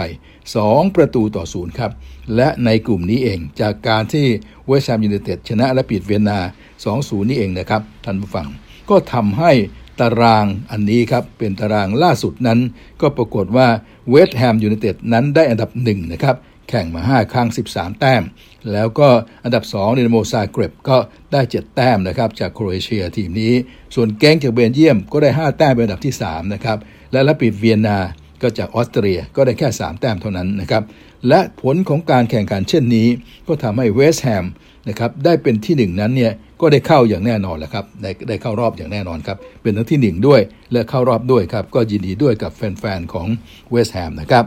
2 ประตูต่อศูนย์ครับ และในกลุ่มนี้เองจากการที่เวสต์แฮมยูไนเต็ดชนะแรปิดเวียนนา2-0 นี่เองนะครับท่านผู้ฟังก็ทำให้ ตารางอันนี้ครับ เป็นตารางล่าสุดนั้น ก็ปรากฏว่าเวสต์แฮมยูไนเต็ดนั้นได้อันดับหนึ่งนะครับแข่งมา 5 ครั้ง 13 แต้ม แล้วก็อันดับ2ดินาโมซาเกรบก็ได้ 7 แต้มนะครับจากโครเอเชียทีมนี้ ส่วนเกงค์จากเบลเยียมก็ได้ 5 แต้มเป็นอันดับที่ 3 นะครับ และราปิดเวียนนา ก็จากออสเตรียก็ได้แค่ 3 แต้มเท่านั้นนะครับ และผลของการแข่งขันเช่นนี้ ก็ทำให้เวสต์แฮมนะครับได้เป็นที่หนึ่งนั้นเนี่ยก็ได้เข้าอย่างแน่นอนแหละครับได้ได้เข้ารอบอย่างแน่นอนครับ เป็นทั้งที่หนึ่งด้วย และเข้ารอบด้วยครับ ก็ยินดีด้วยกับแฟนๆของเวสต์แฮมนะครับ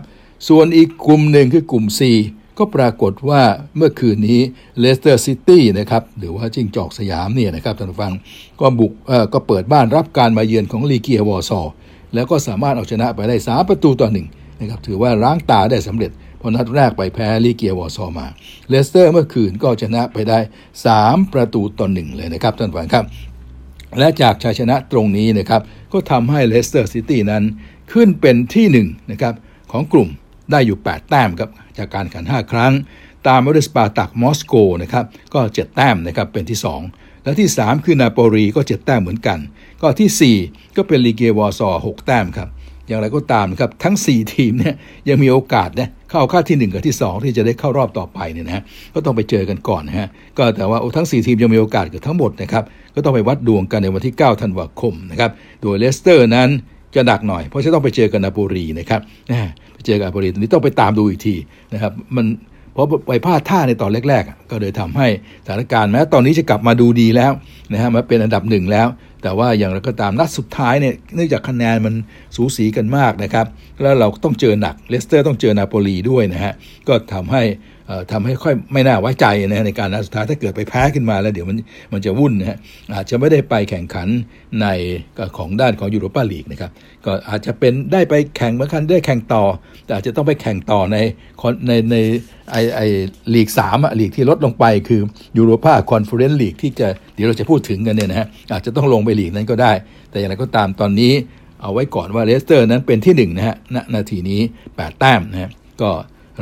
ส่วนอีกกลุ่มหนึ่งคือกลุ่ม C ก็ปรากฏว่าเมื่อคืนนี้เลสเตอร์ซิตี้นะครับหรือว่าจิ้งจอกสยามเนี่ยนะครับท่านผู้ฟังก็บุกเอ่อก็เปิดบ้านรับการมาเยือนของเลเกียวอร์ซอ แล้วก็สามารถเอาชนะไปได้ 3 ประตูต่อหนึ่งนะครับถือว่าล้างตาได้สำเร็จ เพราะนัดแรกไปแพ้ลีเกียวอร์ซอมา เลสเตอร์เมื่อคืนก็ชนะไปได้ 3 ประตูต่อหนึ่งเลยนะครับท่านผู้ฟังครับ และจากชัยชนะตรงนี้นะครับก็ทำให้เลสเตอร์ซิตี้นั้นขึ้นเป็นที่หนึ่งนะครับ ของกลุ่มได้อยู่ 8 แต้มครับ จากการแข่ง5ครั้ง ตามมาด้วยสปาร์ตักมอสโกนะครับ ก็ 7 แต้มนะครับ เป็นที่ 2 และที่ 3 คือนาโปลีก็ 7 แต้มเหมือนกัน ก็ที่ 4 ก็เป็นลีเกียวอร์ซอ6แต้มครับอย่างไรก็ตามครับทั้ง 4 ทีมเนี่ยยังมีโอกาสนะเข้าค่าที่ 1 กับที่ 2 ที่จะได้เข้ารอบต่อไปเนี่ยนะก็ต้องไปเจอกันก่อนนะฮะก็แต่ว่าทั้ง 4 ทีมยังมีโอกาสเกือบทั้งหมดนะครับก็ต้องไปวัดดวงกันในวันที่ 9 ธันวาคมนะครับโดยเลสเตอร์นั้นจะหนักหน่อยเพราะจะต้องไปเจอกันนาโปลีนะครับไปเจอกับนาโปลีตรงนี้ต้องไปตามดูอีกทีนะครับมันเพราะไปพลาดท่าในตอนแรกๆ ก็เลยทำให้สถานการณ์แม้ตอนนี้จะกลับมาดูดีแล้วนะฮะมาเป็นอันดับหนึ่งแล้ว แต่ว่าอย่างไรก็ตามนัดสุดท้ายเนี่ยเนื่องจากคะแนนมันสูสีกันมากนะครับ แล้วเราต้องเจอหนักเลสเตอร์ต้องเจอนาโปลีด้วยนะฮะก็ทำให้ ทำให้ค่อยไม่น่าไว้ใจนะในการนัดสุดท้ายถ้าเกิดไปแพ้ขึ้นมาแล้วเดี๋ยวมันมันจะวุ่นนะฮะอาจจะไม่ได้ไปแข่งขันในของด้านของยูโรปาลีกนะครับก็อาจจะเป็นได้ไปแข่งเมือนกันได้แข่งต่อ แต่อาจจะต้องไปแข่งต่อในในในไอไอลีกสามอะลีกที่ลดลงไปคือยูโรปาคอนเฟอเรนซ์ลีกที่จะเดี๋ยวเราจะพูดถึงกันเนี่ยนะฮะอาจจะต้องลงไปลีกนั้นก็ได้ แต่อย่างไรก็ตามตอนนี้เอาไว้ก่อนว่าเลสเตอร์นั้นเป็นที่1นะฮะณนาทีนี้ 8 แต้มนะฮะก็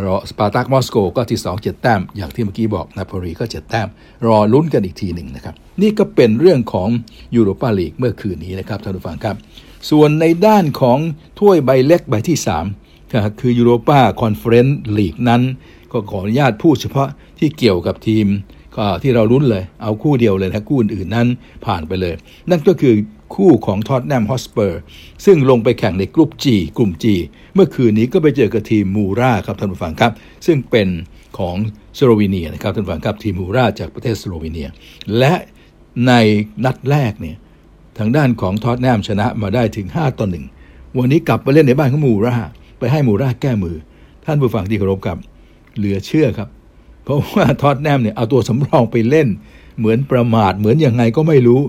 รอสปาร์ตักมอสโกก็ที่ 2 7 แต้ม อย่างที่เมื่อกี้บอกนาโปลีก็ 7 แต้ม รอลุ้นกันอีกทีหนึ่งนะครับ นี่ก็เป็นเรื่องของยูโรปาลีกเมื่อคืนนี้นะครับท่านผู้ฟังครับ ส่วนในด้านของถ้วยใบเล็กใบที่ 3 คือยูโรปาคอนเฟอเรนซ์ลีกนั้น ก็ขออนุญาตพูดเฉพาะที่เกี่ยวกับทีมที่เราลุ้นเลย เอาคู่เดียวเลยนะคู่อื่นๆนั้นผ่านไปเลย นั่นก็คือ คู่ของท็อตแนมฮอสเปอร์ ซึ่งลงไปแข่งในกลุ่ม G กลุ่ม G เมื่อคืนนี้ก็ไปเจอกับทีมมูราครับท่านผู้ฟังครับ ซึ่งเป็นของสโลวีเนียนะครับท่านผู้ฟังครับทีมมูราจากประเทศสโลวีเนีย และในนัดแรกเนี่ยทางด้านของท็อตแนมชนะมาได้ถึง 5 ต่อ 1 วันนี้กลับไปเล่นในบ้านของมูราไปให้มูราแก้มือ ท่านผู้ฟังที่เคารพครับเหลือเชื่อครับ เพราะว่าท็อตแนมเนี่ยเอาตัวสำรองไปเล่น เหมือนประมาทเหมือนยังไงก็ไม่รู้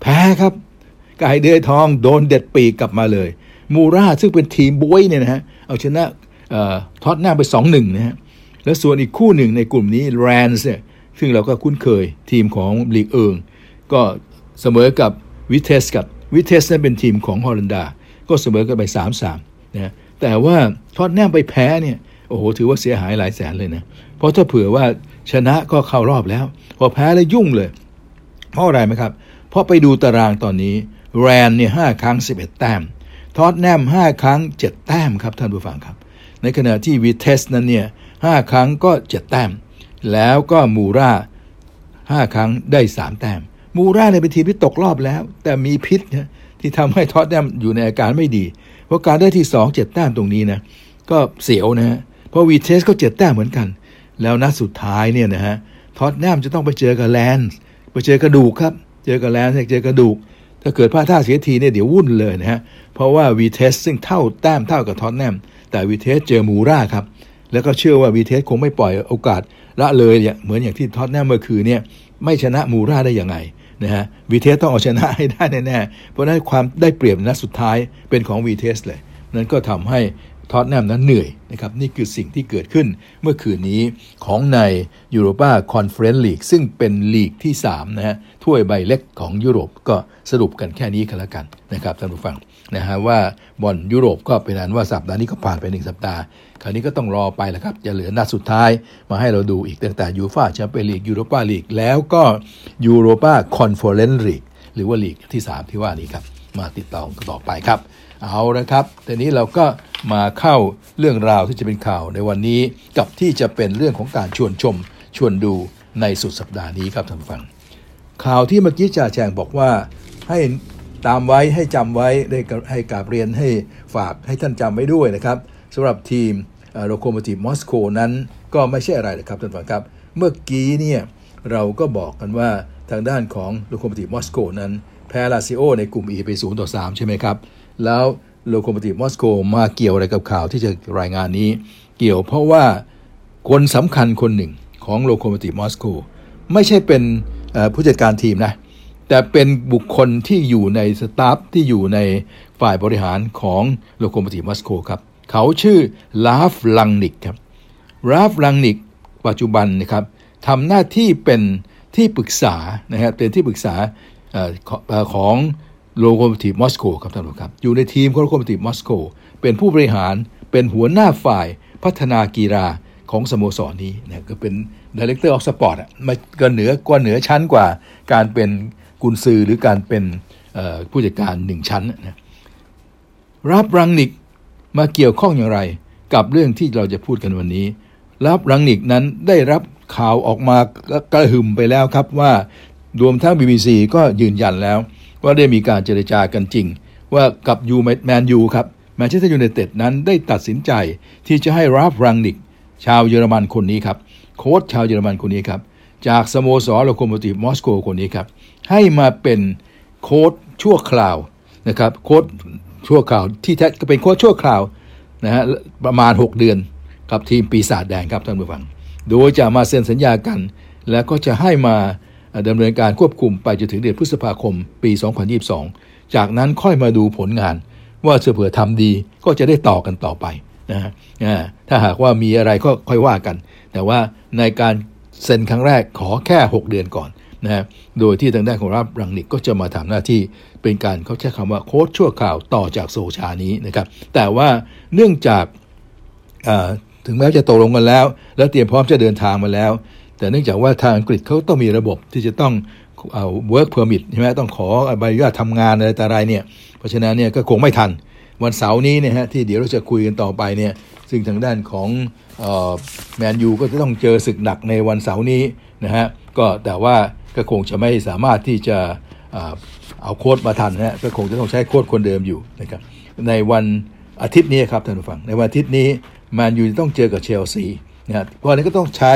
แพ้ครับ ไก่เดือยทองโดนเด็ดปีกกลับมาเลย มูราซึ่งเป็นทีมบ๊วยเนี่ยนะฮะเอาชนะท็อตแนมไป 2-1 นะฮะแล้วส่วนอีกคู่หนึ่งในกลุ่มนี้แรนส์เนี่ยซึ่งเราก็คุ้นเคยทีมของลีกเอิง ก็เสมอกับวิเทสกับวิเทสนั้นเป็นทีมของฮอลันดา ก็เสมอกันไป 3-3นะแต่ว่าท็อตแนมไปแพ้เนี่ยโอ้โหถือว่าเสียหายหลายแสนเลยนะ เพราะถ้าเผื่อว่าชนะก็เข้ารอบแล้ว พอแพ้แล้วยุ่งเลย เพราะอะไรไหมครับ เพราะไปดูตารางตอนนี้ แรนเนี่ยห้าครั้ง 11 แต้ม ทอตแนมห้าครั้ง 7 แต้มครับท่านผู้ฟังครับ ในขณะที่วีเทสนั้นเนี่ยห้าครั้งก็ 7 แต้ม แล้วก็มูราห้าครั้งได้ 3 แต้ม มูราเนี่ยเป็นทีมที่ตกรอบแล้ว แต่มีพิษนะที่ทำให้ทอตแนมอยู่ในอาการไม่ดี เพราะการได้ที่ 2 7 แต้มตรงนี้นะก็เสียวนะฮะเพราะวีเทสก็ 7 แต้มเหมือนกัน แล้วนัดสุดท้ายเนี่ยนะฮะทอตแนมจะต้องไปเจอกับแรนส์ไปเจอกระดูกครับ เจอกับแรนส์เจอกระดูก ถ้าเกิดพลาดท่าเสียทีเนี่ยเดี๋ยววุ่นเลยนะฮะ เพราะว่าวีเทสซึ่งเท่าแต้มเท่ากับท็อตแนม แต่วีเทสเจอมูราครับ แล้วก็เชื่อว่าวีเทสคงไม่ปล่อยโอกาสละเลยเนี่ยเหมือนอย่างที่ท็อตแนมเมื่อคืนเนี่ยไม่ชนะมูราได้ยังไงนะฮะวีเทสต้องเอาชนะให้ได้แน่ๆเพราะนั้นความได้เปรียบนัดสุดท้ายเป็นของวีเทสเลย นั้นก็ทำให้ ทอตแนมนั้นเหนื่อยนะครับนี่คือสิ่งที่เกิดขึ้นเมื่อคืนนี้ของในยูโรปาคอนเฟอเรนซ์ลีกซึ่งเป็นลีกที่3นะฮะถ้วยใบเล็กของยุโรปก็สรุปกันแค่นี้กันแล้วกันนะครับท่านผู้ฟังนะฮะว่าบอลยุโรปก็เป็นอันว่าสัปดาห์นี้ก็ผ่านไปหนึ่งสัปดาห์ คราวนี้ก็ต้องรอไปแล้วครับ จะเหลือนัดสุดท้ายมาให้เราดูอีกตั้งแต่ยูฟ่าแชมเปี้ยนลีกยูโรปาลีกแล้วก็ยูโรปาคอนเฟอเรนซ์ลีกหรือว่าลีกที่ 3 ที่ว่านี้ครับมาติดต่อต่อไปครับ เอาละครับทีนี้เราก็มาเข้าเรื่องราวที่จะเป็นข่าวในวันนี้กับที่จะเป็นเรื่องของการชวนชม ชวนดูในสุดสัปดาห์นี้ครับท่านฟัง ข่าวที่เมื่อกี้จ่าแฉ่งบอกว่าให้ตามไว้ให้จำไว้ได้ให้กราบเรียนให้ฝากให้ท่านจำไว้ด้วยนะครับสำหรับทีมโลโคโมทีฟมอสโกนั้นก็ไม่ใช่อะไรนะครับท่านผู้ฟังครับ เมื่อกี้เนี่ยเราก็บอกกันว่าทางด้านของโลโคโมทีฟมอสโกนั้นแพ้ลาซิโอในกลุ่ม E ไป0ต่อ3ใช่ไหมครับ แล้วโลโคโมทีฟมอสโกมาเกี่ยวอะไรกับข่าวที่จะรายงานนี้ เกี่ยวเพราะว่าคนสำคัญคนหนึ่งของโลโคโมทีฟมอสโกไม่ใช่เป็นผู้จัดการทีมนะ แต่เป็นบุคคลที่อยู่ในสตาฟที่อยู่ในฝ่ายบริหารของโลโคโมทีฟมอสโกครับ เขาชื่อราล์ฟ รังนิกครับราล์ฟ รังนิกปัจจุบันนะครับทำหน้าที่เป็นที่ปรึกษานะครับเป็นที่ปรึกษาของ โลโคโมทีฟมอสโกครับท่านผู้ชมครับ อยู่ในทีมของโลโคโมทีฟมอสโกเป็นผู้บริหารเป็นหัวหน้าฝ่ายพัฒนากีฬาของสโมสรนี้นะก็เป็น director of sport อะมาเกินเหนือกว่าเหนือชั้นกว่าการเป็นกุนซือหรือการเป็นผู้จัดการหนึ่งชั้นนะราล์ฟ รังนิกมาเกี่ยวข้องอย่างไร กับเรื่องที่เราจะพูดกันวันนี้ราล์ฟ รังนิกนั้นได้รับข่าวออกมากระหึ่มไปแล้วครับว่า รวมทั้ง BBC ก็ยืนยันแล้ว ว่าได้มีการเจรจากันจริง ว่ากับยูแมนยูครับแมนเชสเตอร์ยูไนเต็ดนั้นได้ตัดสินใจที่จะให้ราล์ฟ รังนิก ชาวเยอรมันคนนี้ครับโค้ชชาวเยอรมันคนนี้ครับจากสโมสรโลโคโมทีฟมอสโกคนนี้ครับให้มาเป็นโค้ชชั่วคราวนะครับโค้ชชั่วคราวที่แท้ก็เป็นโค้ชชั่วคราวนะฮะประมาณ 6 เดือนกับทีมปีศาจแดงครับท่านผู้ฟัง โดยจะมาเซ็นสัญญากัน แล้วก็จะให้มา ดำเนินการควบคุมไปจนถึงเดือนพฤษภาคมปี 2022 จากนั้นค่อยมาดูผลงาน ว่าเผื่อทำดีก็จะได้ต่อกันต่อไปนะฮะถ้าหากว่ามีอะไรก็ค่อยว่ากัน แต่ว่าในการเซ็นครั้งแรกขอแค่ 6 เดือนก่อนนะฮะโดยที่ทางด้านของรับรังนิกก็จะมาทำหน้าที่เป็นการเขาใช้คำว่าโค้ชชั่วข่าวต่อจากโซชานี้นะครับแต่ว่าเนื่องจากถึงแม้จะตกลงกันแล้ว แล้วเตรียมพร้อมจะเดินทางมาแล้ว แต่เนื่องจากว่าทางอังกฤษเขาต้องมีระบบที่จะต้องเอา work permit ใช่ไหมต้องขอใบอนุญาตทำงานอะไรแต่ไรเนี่ย เพราะฉะนั้นเนี่ยก็คงไม่ทัน วันเสาร์นี้เนี่ยฮะที่เดี๋ยวเราจะคุยกันต่อไปเนี่ย ซึ่งทางด้านของแมนยูก็จะต้องเจอศึกหนักในวันเสาร์นี้นะฮะ ก็แต่ว่าก็คงจะไม่สามารถที่จะเอาโค้ดมาทันนะก็คงจะต้องใช้โค้ดคนเดิมอยู่นะครับ ในวันอาทิตย์นี้ครับท่านผู้ฟัง ในวันอาทิตย์นี้แมนยูต้องเจอกับเชลซี นะเพราะนั้นก็ต้องใช้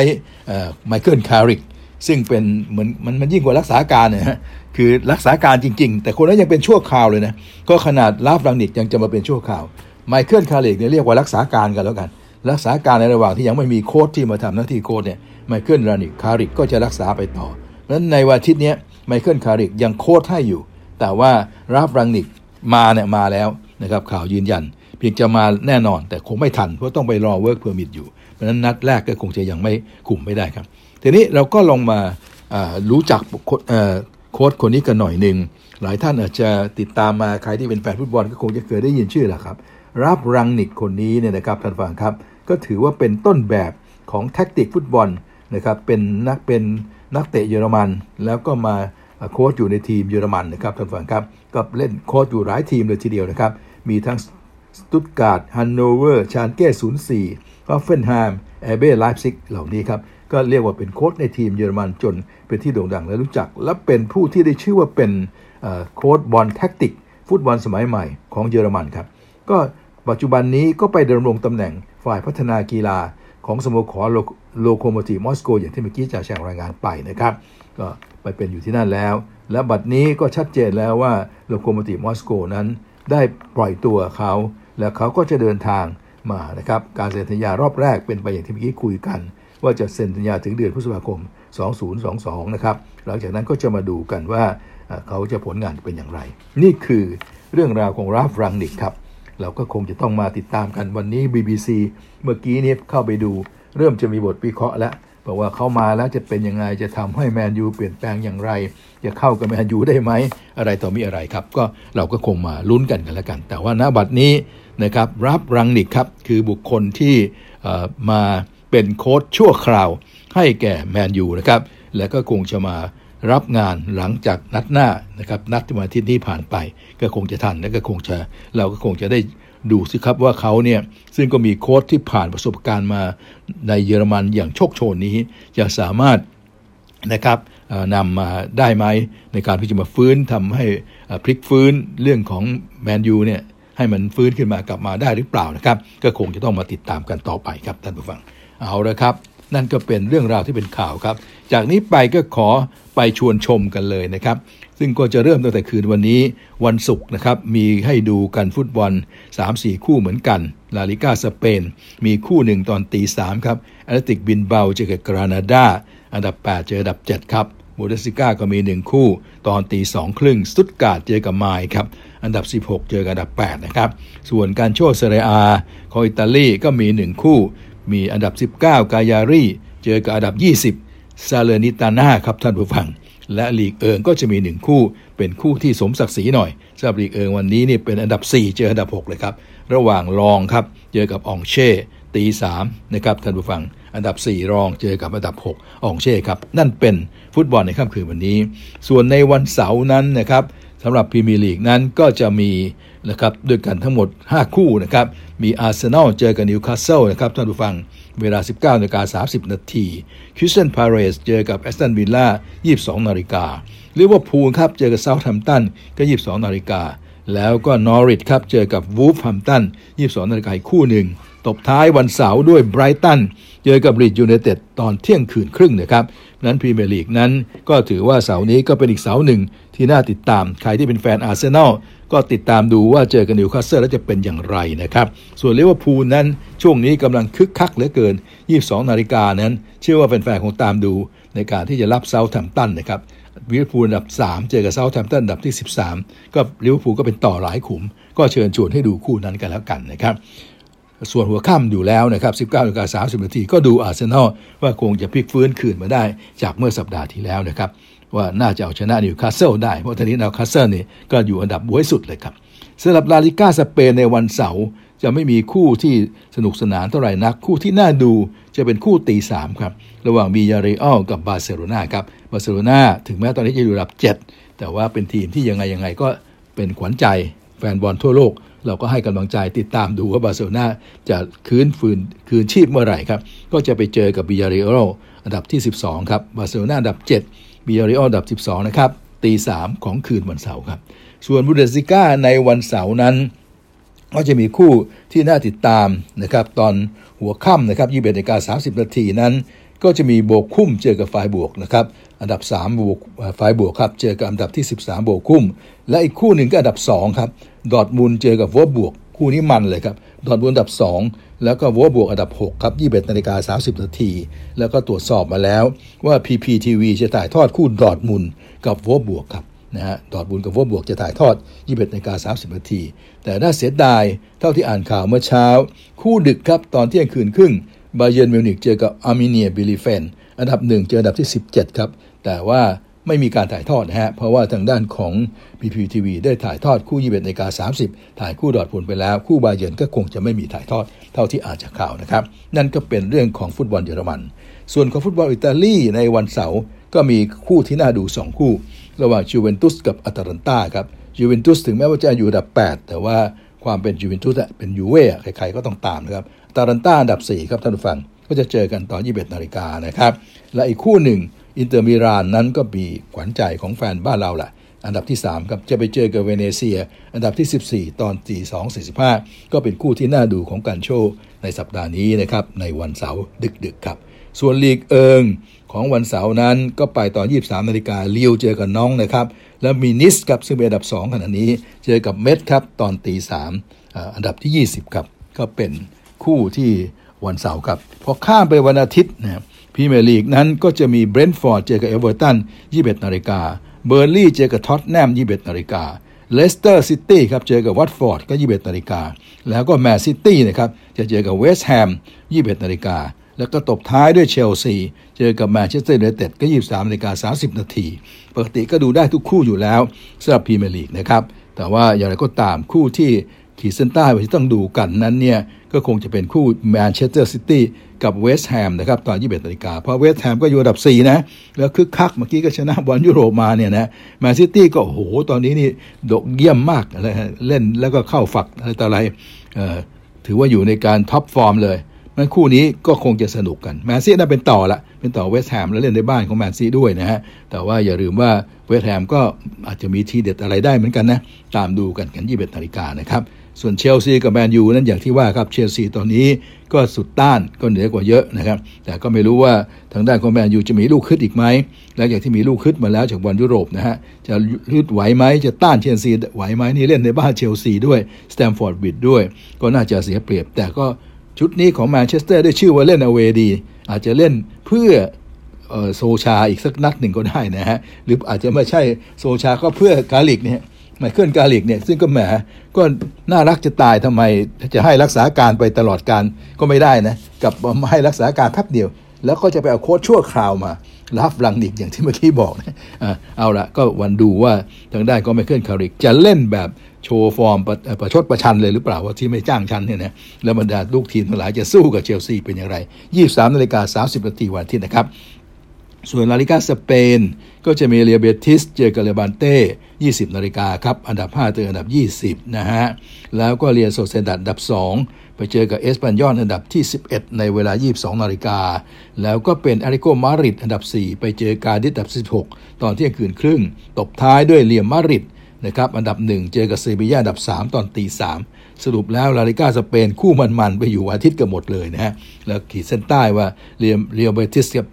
ไมเคิลคาริกซึ่งเป็นเหมือนมันมันยิ่งกว่ารักษาการเนี่ยฮะคือรักษาการจริง ๆ แต่คนนั้นยังเป็นชั่วคราวเลยนะก็ขนาดราล์ฟรังนิกยังจะมาเป็นชั่วคราวไมเคิลคาริกเนี่ยเรียกว่ารักษาการกันแล้วกัน รักษาการในระหว่างที่ยังไม่มีโค้ชที่มาทำหน้าที่โค้ชเนี่ยไมเคิลรานิกคาริกก็จะรักษาไปต่อนั้นในวันอาทิตย์นี้ไมเคิลคาริกยังโค้ชให้อยู่ แต่ว่าราล์ฟรังนิกมาเนี่ยมาแล้วนะครับข่าวยืนยัน เพียงจะมาแน่นอน แต่คงไม่ทันเพราะต้องไปรอ work permit อยู่ เพราะนั้นนัดแรกก็คงจะยังไม่คุมไม่ได้ครับ ทีนี้เราก็ลองมารู้จักโค้ชคนนี้กันหน่อยหนึ่ง หลายท่านอาจจะติดตามมาใครที่เป็นแฟนฟุตบอลก็คงจะเคยได้ยินชื่อแหละครับราล์ฟรังนิกคนนี้เนี่ยนะครับท่านฟังครับ ก็ถือว่าเป็นต้นแบบของแท็กติกฟุตบอลนะครับเป็นนักเป็นนักเตะเยอรมัน แล้วก็มาโค้ชอยู่ในทีมเยอรมันนะครับท่านฟังครับก็เล่นโค้ชอยู่หลายทีมเลยทีเดียวนะครับ มีทั้งสตุตการ์ดฮันโนเวอร์ชาลเก้ศูนย์สี่ ฮอฟเฟนไฮม์แอร์เบไลป์ซิกเหล่านี้ครับ ก็เรียกว่าเป็นโค้ชในทีมเยอรมันจนเป็นที่โด่งดังและรู้จัก และเป็นผู้ที่ได้ชื่อว่าเป็นโค้ชบอลแท็กติก ฟุตบอลสมัยใหม่ของเยอรมันครับ ก็ปัจจุบันนี้ก็ไปดำรงตำแหน่งฝ่ายพัฒนากีฬาของสโมสรโลโคโมทีมอสโก อย่างที่เมื่อกี้จะแชร์รายงานไปนะครับ ก็ไปเป็นอยู่ที่นั่นแล้ว และบัดนี้ก็ชัดเจนแล้วว่าโลโคโมทีมอสโกนั้น ได้ปล่อยตัวเขา และเขาก็จะเดินทาง มานะครับการเซ็นสัญญารอบแรกเป็นไปอย่างที่เมื่อกี้คุยกัน ว่าจะเซ็นสัญญาถึงเดือนพฤษภาคม 2022 นะครับหลังจากนั้นก็จะมาดูกันว่าเขาจะผลงานเป็นอย่างไร นี่คือเรื่องราวของราฟรังนิกครับเราก็คงจะต้องมาติดตามกันวันนี้ BBC เมื่อกี้นี้เข้าไปดู เริ่มจะมีบทวิเคราะห์แล้วบอกว่าเข้ามาแล้วจะเป็นยังไงจะทำให้แมนยูเปลี่ยนแปลงอย่างไร จะเข้ากับแมนยูได้ไหมอะไรต่อมีอะไรครับ ก็เราก็คงมาลุ้นกันกันแล้วกัน แต่ว่าณบัดนี้ นะครับรับรังนิกครับ คือบุคคลที่มาเป็นโค้ชชั่วคราว ให้แก่แมนยูนะครับ แล้วก็คงจะมารับงานหลังจากนัดหน้านะครับนัดที่มาที่นี้ผ่านไป ก็คงจะทันแล้วก็คงจะเราก็คงจะได้ดูสิครับว่าเขาเนี่ยซึ่งก็มีโค้ชที่ผ่านประสบการณ์มาในเยอรมันอย่างโชคโชนนี้ จะสามารถนะครับนำมาได้ไหมในการที่จะมาฟื้นทำให้พลิกฟื้นเรื่องของแมนยูเนี่ย ให้มันฟื้นขึ้นมากลับมาได้หรือเปล่านะครับ ก็คงจะต้องมาติดตามกันต่อไปครับท่านผู้ฟัง เอาละครับ นั่นก็เป็นเรื่องราวที่เป็นข่าวครับ จากนี้ไปก็ขอไปชวนชมกันเลยนะครับ ซึ่งก็จะเริ่มตั้งแต่คืนวันนี้วันศุกร์นะครับ มีให้ดูกันฟุตบอล 3-4 คู่เหมือนกัน ลาลีกาสเปน มีคู่หนึ่งตอนตีสามครับแอตเลติกบิลเบาเจอกับกรานาดาอันดับ 8 เจออันดับ 7 ครับ บุนเดสลีกาก็มี 1 คู่ ตอนตีสองครึ่งสตุตการ์ดเจอกับไมนซ์ครับ อันดับ 16 เจอกับอันดับ 8 นะครับ ส่วนการโชว์เซเรียของอิตาลีก็มี 1 คู่ มีอันดับ 19 กายารีเจอกับอันดับ 20 ซาเลนิตาน่าครับท่านผู้ฟัง และลีกเอิงก็จะมี 1 คู่ เป็นคู่ที่สมศักดิ์ศรีหน่อยสำหรับลีกเอิงวันนี้นี่เป็นอันดับ 4 เจออันดับ 6 เลยครับ ระหว่างรองครับเจอกับอองเช่ตี3นะครับท่านผู้ฟัง อันดับ 4 รองเจอกับอันดับ 6 อองเช่ครับ นั่นเป็นฟุตบอลในค่ำคืนวันนี้ ส่วนในวันเสาร์นั้นนะครับสำหรับพรีเมียร์ลีกนั้นก็จะมีนะครับด้วยกันทั้งหมด 5 คู่นะครับ มีอาร์เซนอลเจอกับนิวคาสเซิลนะครับท่านผู้ฟังเวลา 19นาฬิกา30 นาทีคริสตัลพาเลซเจอกับแอสตันวิลล่า 22 นาฬิกาลิเวอร์พูลครับเจอกับเซาท์แฮมป์ตันก็ 22 นาฬิกาแล้วก็นอริชครับเจอกับวูล์ฟแฮมป์ตัน 22 นาฬิกาอีกคู่หนึ่ง ตบท้ายวันเสาร์ด้วยไบรตันเจอกับลีดยูไนเต็ดตอนเที่ยงคืนครึ่งนะครับ นั้นพรีเมียร์ลีกนั้นก็ถือว่าเสาร์นี้ก็เป็นอีกเสาร์หนึ่งที่น่าติดตาม ใครที่เป็นแฟนอาร์เซนอลก็ติดตามดูว่าเจอกับนิวคาสเซิลแล้วจะเป็นอย่างไรนะครับ ส่วนลิเวอร์พูลนั้นช่วงนี้กำลังคึกคักเหลือเกิน 22 นาฬิกานั้น เชื่อว่าแฟนๆคงตามดูในการที่จะรับเซาท์แฮมป์ตันนะครับลิเวอร์พูลอันดับ 3 เจอกับเซาท์แฮมป์ตันอันดับที่ 13 ก็ลิเวอร์พูลก็เป็นต่อหลายขุม ก็เชิญชวนให้ดูคู่นั้นกันแล้วกันนะครับ ส่วนหัวค่ำอยู่แล้วนะครับ 19นาฬิกา30นาทีก็ดูอาร์เซนอลว่าคงจะพลิกฟื้นคืนมาได้จากเมื่อสัปดาห์ที่แล้วนะครับ ว่าน่าจะเอาชนะนิวคาสเซิลได้ เพราะตอนนี้นิวคาสเซิลนี่ก็อยู่อันดับบ๊วยสุดเลยครับสำหรับลาลีกาสเปนในวันเสาร์จะไม่มีคู่ที่สนุกสนานเท่าไหร่นัก คู่ที่น่าดูจะเป็นคู่ตีสามครับระหว่างบียาร์เรอัลกับบาร์เซโลนาครับบาร์เซโลนาถึงแม้ตอนนี้จะอยู่อันดับ 7 แต่ว่าเป็นทีมที่ยังไงยังไงก็เป็นขวัญใจแฟนบอลทั่วโลก เราก็ให้กำลังใจติดตามดูว่าบาร์เซโลนาจะคืนฟืนคืนชีพเมื่อไหร่ครับ ก็จะไปเจอกับบิยาเรอัลอันดับที่ 12 ครับบาร์เซโลนาอันดับ 7บิยาเรอัลอันดับ 12 นะครับตีสามของคืนวันเสาร์ครับ ส่วนบูเดสิก้าในวันเสาร์นั้น ก็จะมีคู่ที่น่าติดตามนะครับ ตอนหัวค่ำนะครับ21นาฬิกา30นาทีนั้น ก็จะมีโบกคุ้มเจอกับฝ่ายบวกนะครับ อันดับ3บวกฝ่ายบวกครับเจอกับอันดับที่ 13โบกคุ้ม และอีกคู่หนึ่งก็อันดับ 2 ครับ ดอร์ทมุนด์เจอกับโวล์ฟสบวร์ก คู่นี้มันเลยครับ ดอร์ทมุนด์อันดับ 2 แล้วก็โวล์ฟสบวร์กอันดับ 6 ครับ 21นาฬิกา30 นาที แล้วก็ตรวจสอบมาแล้วว่า PPTV จะถ่ายทอดคู่ดอร์ทมุนด์กับโวล์ฟสบวร์กครับนะฮะดอร์ทมุนด์กับโวล์ฟสบวร์กจะถ่ายทอด 21นาฬิกา30นาที แต่น่าเสียดายเท่าที่อ่านข่าวเมื่อเช้า คู่ดึกครับ ตอนเที่ยงคืนครึ่งบาเย r ร์นมิวนิกเจอกับอาร์มีเนียบีเลเฟลด์ อันดับหนึ่งเจออันดับที่ 17 ครับ แต่ว่าไม่มีการถ่ายทอดนะฮะ เพราะว่าทางด้านของ PPTV ได้ถ่ายทอดคู่21นาฬิกา30ถ่ายคู่ดอดบุญไปแล้ว คู่บาเย r ร์นก็คงจะไม่มีถ่ายทอดเท่าที่อานจากข่าวนะครับ นั่นก็เป็นเรื่องของฟุตบอลเยอรมัน ส่วนของฟุตบอลอิตาลีในวันเสาร์ก็มีคู่ที่น่าดู 2 คู่ ระหว่างจูเวนตุสกับอัตแลนตาครับจูเวนตุสถึงแม้ว่าจะอยู่อันดับ 8 แต่ว่าความเป็นจูเวนตุสเป็นยูเว่ใครๆก็ต้องตามนะครับอัตแลนตาอันดับ 4 ครับท่านผู้ฟังก็จะเจอกันตอน 21นาฬิกานะครับและอีกคู่หนึ่ง อินเตอร์มิลานนั้นก็มีขวัญใจของแฟนบ้านเราแหละอันดับที่ 3 ครับจะไปเจอกับเวเนเซีย อันดับที่ 14 ตอนตี2 45 ก็เป็นคู่ที่น่าดูของกัลโช่ในสัปดาห์นี้นะครับ ในวันเสาร์ดึกๆครับ ส่วนลีกเอิงของวันเสาร์นั้นก็ไปตอน 23 นาฬิกาลีลล์เจอกับน็องต์นะครับ แล้วมีนีซครับซึ่งเป็นอันดับ 2 ขณะนี้ เจอกับเม็ตซ์ครับตอนตี3อันดับที่ 20 ครับ ก็เป็นคู่ที่วันเสาร์ครับพอข้ามไปวันอาทิตย์นะพรี เมียร์ลีกนั้นก็จะมีเบรนท์ฟอร์ดเจอกับเอเวอร์ตัน21นาฬิกาเบิร์นลีย์เจอกับท็อตแนม21นาฬิกาเลสเตอร์ซิตี้ครับเจอกับวัตฟอร์ดก็ 21นาฬิกาแล้วก็แมนซิตี้นะครับจะเจอกับเวสต์แฮม21นาฬิกาแล้วก็ตบท้ายด้วยเชลซี เจอกับแมนเชสเตอร์ยูไนเต็ดก็ 23นาฬิกา30 นาที ปกติก็ดูได้ทุกคู่อยู่แล้วสำหรับพรีเมียร์ลีกนะครับ แต่ว่าอย่างไรก็ตามคู่ที่ ขีดเส้นใต้ที่ต้องดูกันนั้นเนี่ยก็คงจะเป็นคู่แมนเชสเตอร์ซิตี้กับเวสต์แฮมนะครับตอน 21นาฬิกาเพราะเวสต์แฮมก็อยู่อันดับ 4 นะ แล้วคึกคักเมื่อกี้ก็ชนะบอลยุโรปมาเนี่ยนะแมนซิตี้ก็โอ้โห ตอนนี้นี่ยอดเยี่ยมมากอะไรเล่นแล้วก็เข้าฝักอะไรต่ออะไรถือว่าอยู่ในการ top form เลยมันคู่นี้ก็คงจะสนุกกันแมนซิน่าเป็นต่อละเป็นต่อเวสต์แฮมแล้วเล่นในบ้านของแมนซิด้วยนะฮะแต่ว่าอย่าลืมว่าเวสต์แฮมก็อาจจะมีทีเด็ดอะไรได้เหมือนกันนะตามดูกันกัน21นาฬิกานะครับ ส่วนเชลซีกับแมนยูนั้นอย่างที่ว่าครับเชลซีตอนนี้ก็สุดต้านก็เหนือกว่าเยอะนะครับ แต่ก็ไม่รู้ว่าทางด้านของแมนยูจะมีลูกฮึดอีกไหมแล้วอย่างที่มีลูกฮึดมาแล้วจากบอลยุโรปนะฮะจะยึดไหวไหมจะต้านเชลซีไหวไหมนี่เล่นในบ้านเชลซีด้วยสแตมฟอร์ดบริดจ์ด้วย ก็น่าจะเสียเปรียบ แต่ก็ชุดนี้ของแมนเชสเตอร์ได้ชื่อว่าเล่น away ดี อาจจะเล่นเพื่อโซลชาอีกสักนัดหนึ่งก็ได้นะฮะหรืออาจจะไม่ใช่โซลชาก็เพื่อคาร์ริกเนี่ย ไมเคิลคาร์ริกเนี่ยซึ่งก็แหมก็น่ารักจะตายทำไมจะให้รักษาการไปตลอดกาลก็ไม่ได้นะกับมาให้รักษาการแป๊บเดียว แล้วก็จะไปเอาโค้ชชั่วคราวมาราล์ฟ รังนิกอย่างที่เมื่อกี้บอกนะเอาละก็ลองดูว่าทางด้านก็ไมเคิลคาร์ริกจะเล่นแบบโชว์ฟอร์มประประชดประชันเลยหรือเปล่าว่าที่ไม่จ้างฉันเนี่ยนะแล้วบรรดาลูกทีมทั้งหลายจะสู้กับเชลซีเป็นอย่างไร 23นาฬิกา30นาทีวันอาทิตย์นะครับ ส่วนลาลิกาสเปน ก็จะมีเรอัลเบติสเจอกับเลบานเต้ 20 นาฬิกาครับ อันดับ 5 เจออันดับ 20 นะฮะ แล้วก็เรอัลโซเซียดัดอันดับ 2 ไปเจอกับเอสปันยอนอันดับที่ 11 ในเวลา 22 นาฬิกา แล้วก็เป็นแอตเลติโกมาดริดอันดับ 4 ไปเจอกาดิสอันดับ 16 ตอนเที่ยงคืนครึ่ง ตบท้ายด้วยเรอัลมาดริดนะครับ อันดับ 1 เจอกับเซบียาอันดับ 3 ตอนตี3สรุปแล้วลาลิก้าสเปนคู่มันๆ ไปอยู่อาทิตย์กันหมดเลยนะฮะ แล้วขีดเส้นใต้ว่าเรอัลเรอัลเบติสกับ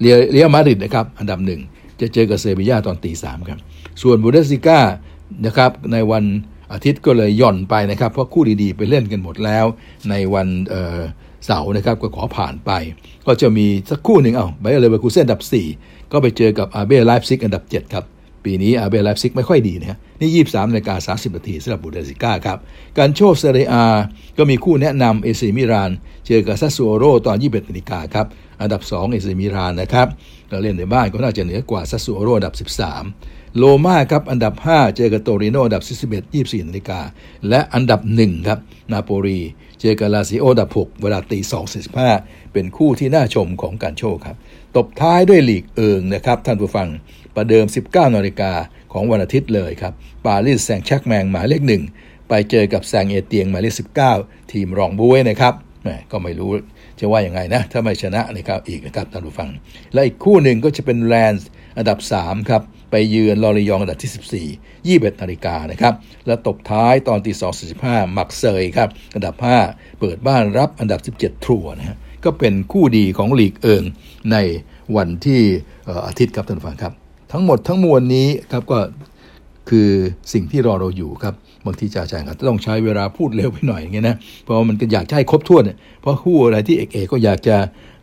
เรอัลเรอัลมาดริดนะครับ อันดับหนึ่ง จะเจอกับเซบียาตอนตีสามครับ ส่วนบุนเดสลีกานะครับในวันอาทิตย์ก็เลยหย่อนไปนะครับ เพราะคู่ดีๆ ไปเล่นกันหมดแล้ว ในวันเสาร์นะครับก็ขอผ่านไป ก็จะมีสักคู่หนึ่งเอาไบเออร์เลเวอร์คูเซ่นอันดับ 4 ก็ไปเจอกับแอร์เบไลป์ซิกอันดับ 7 ครับ ปีนี้แอร์เบไลป์ซิกไม่ค่อยดีนะฮะนี่ 23นาฬิกา30นาทีสำหรับบุนเดสลีกาครับ กัลโช่เซเรียอาก็มีคู่แนะนำเอซีมิลาน เจอกับซัสซูโอโลตอน 21นาฬิกาครับ อันดับ 2 เอซีมิลานนะครับเราเล่นในบ้านก็น่าจะเหนือกว่าซัสซูโอโลอันดับ 13 โรมาครับอันดับ 5 เจอกับโตริโนอันดับ41 24นาฬิกาและอันดับ 1 ครับ นาโปลีเจอกับลาซิโออันดับ 6 เวลาตี2.45 เป็นคู่ที่น่าชมของการโชว์ครับ ตบท้ายด้วยลีกเอิงนะครับท่านผู้ฟังประเดิม 19นาฬิกาของวันอาทิตย์เลยครับปารีสแซงชักแมงหมายเลขหนึ่งไปเจอกับแซงเอเตียงหมายเลข19 ทีมรองบุ้ยนะครับก็ไม่รู้ จะว่าอย่างไงนะ ถ้าไม่ชนะนะครับอีกนะครับท่านผู้ฟัง และอีกคู่หนึ่งก็จะเป็นแลนส์อันดับ 3 ครับ ไปเยือนลอริยองอันดับที่ 14 21นาฬิกานะครับ และตบท้ายตอนตี2.45มักเซยครับ อันดับ 5 เปิดบ้านรับอันดับ 17 ทรัวนะฮะก็เป็นคู่ดีของลีกเอิงในวันที่อาทิตย์ครับท่านผู้ฟังครับ ทั้งหมดทั้งมวลนี้ครับก็คือสิ่งที่รอเราอยู่ครับ บางทีจ่าแจงอาจจะต้องใช้เวลาพูดเร็วไปหน่อยอย่างเงี้ยนะเพราะมันก็อยากให้ครบถ้วนเพราะคู่อะไรที่เอกเอกก็อยากจะ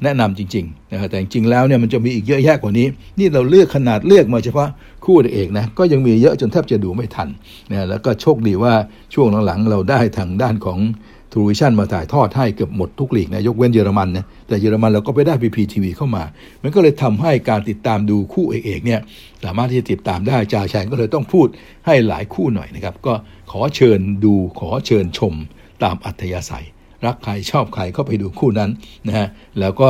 แนะนำจริงๆนะแต่จริงๆแล้วเนี่ยมันจะมีอีกเยอะแยะกว่านี้ นี่เราเลือกขนาดเลือกมาเฉพาะคู่เอกนะก็ยังมีเยอะจนแทบจะดูไม่ทันนะแล้วก็โชคดีว่าช่วงหลังๆ เราได้ทางด้านของทรูวิชั่นส์มาถ่ายทอดให้เกือบหมดทุกลีกนะยกเว้นเยอรมันนะแต่เยอรมันเราก็ไปได้พีพีทีวีเข้ามา มันก็เลยทำให้การติดตามดูคู่เอกเนี่ยสามารถที่จะติดตามได้จ่าแฉ่งก็เลยต้องพูดให้หลายคู่หน่อยนะครับก็ ขอเชิญดูขอเชิญชมตามอัธยาศัย รักใครชอบใครก็ไปดูคู่นั้นนะฮะแล้วก็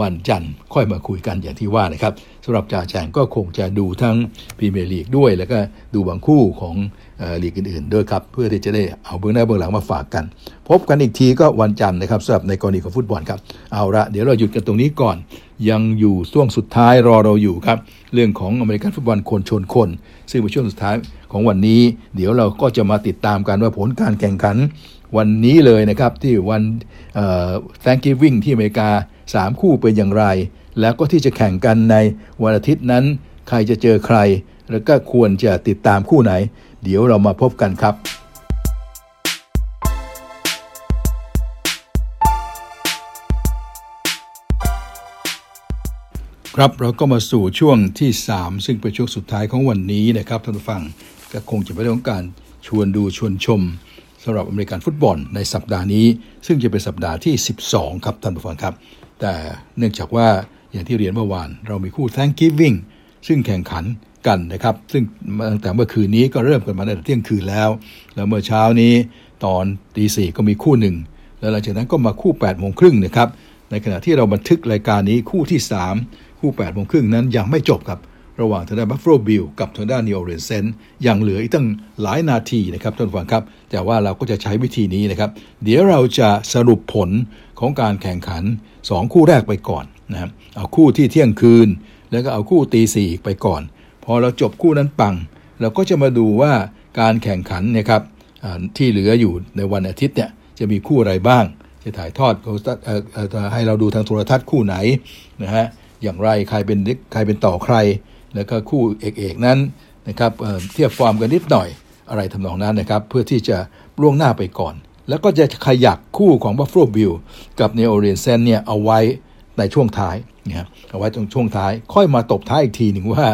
วันจันทร์ค่อยมาคุยกันอย่างที่ว่านะครับสำหรับจ่าแจงก็คงจะดูทั้งพรีเมียร์ลีกด้วย แล้วก็ดูบางคู่ของลีกอื่น ๆ ด้วยครับ เพื่อที่จะได้เอาเบื้องหน้าเบื้องหลังมาฝากกัน พบกันอีกทีก็วันจันทร์นะครับสำหรับในกรณีของฟุตบอลครับเอาละเดี๋ยวเราหยุดกันตรงนี้ก่อน ยังอยู่ช่วงสุดท้ายรอเราอยู่ครับ เรื่องของอเมริกันฟุตบอลคนชนคน ซึ่งเป็นช่วงสุดท้ายของวันนี้ เดี๋ยวเราก็จะมาติดตามกันว่าผลการแข่งขัน วันนี้เลยนะครับที่วัน Thanksgiving ที่อเมริกา 3 คู่เป็นอย่างไร แล้วก็ที่จะแข่งกันในวันอาทิตย์นั้น ใครจะเจอใคร แล้วก็ควรจะติดตามคู่ไหน เดี๋ยวเรามาพบกันครับ ครับเราก็มาสู่ช่วงที่ 3 ซึ่งเป็นช่วงสุดท้ายของวันนี้นะครับท่านผู้ฟังก็คงจะเป็นเรื่องการชวนดูชวนชมสำหรับอเมริกันฟุตบอลในสัปดาห์นี้ ซึ่งจะเป็นสัปดาห์ที่ 12 ครับท่านผู้ฟังครับ แต่เนื่องจากว่าอย่างที่เรียนเมื่อวาน เรามีคู่ Thanksgiving ซึ่งแข่งขันกันนะครับ ซึ่งตั้งแต่เมื่อคืนนี้ก็เริ่มกันมาตั้งแต่เที่ยงคืนแล้ว แล้วเมื่อเช้านี้ตอนตีสี่ก็มีคู่หนึ่งแล้วหลังจากนั้นก็มาคู่8ปดโมงครึ่งนะครับในขณะที่เราบันทึกรายการนี้คู่ที่ 3คู่8ปดโมงครึ่งนั้นยังไม่จบครับ ระหว่างทางด้านบัฟฟาโลบิลส์กับทางด้านนิวออร์ลีนส์เซนต์สยังเหลืออีกตั้งหลายนาทีนะครับท่านผู้ฟังครับ แต่ว่าเราก็จะใช้วิธีนี้นะครับ เดี๋ยวเราจะสรุปผลของการแข่งขัน 2 คู่แรกไปก่อนนะครับเอาคู่ที่เที่ยงคืน แล้วก็เอาคู่ตีสี่ไปก่อน พอเราจบคู่นั้นปัง เราก็จะมาดูว่าการแข่งขันนะครับที่เหลืออยู่ในวันอาทิตย์เนี่ยจะมีคู่อะไรบ้าง จะถ่ายทอดให้เราดูทางโทรทัศน์คู่ไหนนะฮะ อย่างไรใครเป็นใครเป็นต่อใคร แล้วก็คู่เอกๆนั้นนะครับเทียบฟอร์มกันนิดหน่อยอะไรทำนองนั้นนะครับ เพื่อที่จะล่วงหน้าไปก่อน แล้วก็จะขยักคู่ของ Buffalo b i l กับ New Orleans Saints เนี่ยเอาไว้ในช่วงท้ายนะเอาไว้ตรงช่วงท้าย ค่อยมาตบท้ายอีกทีหนึ่งว่า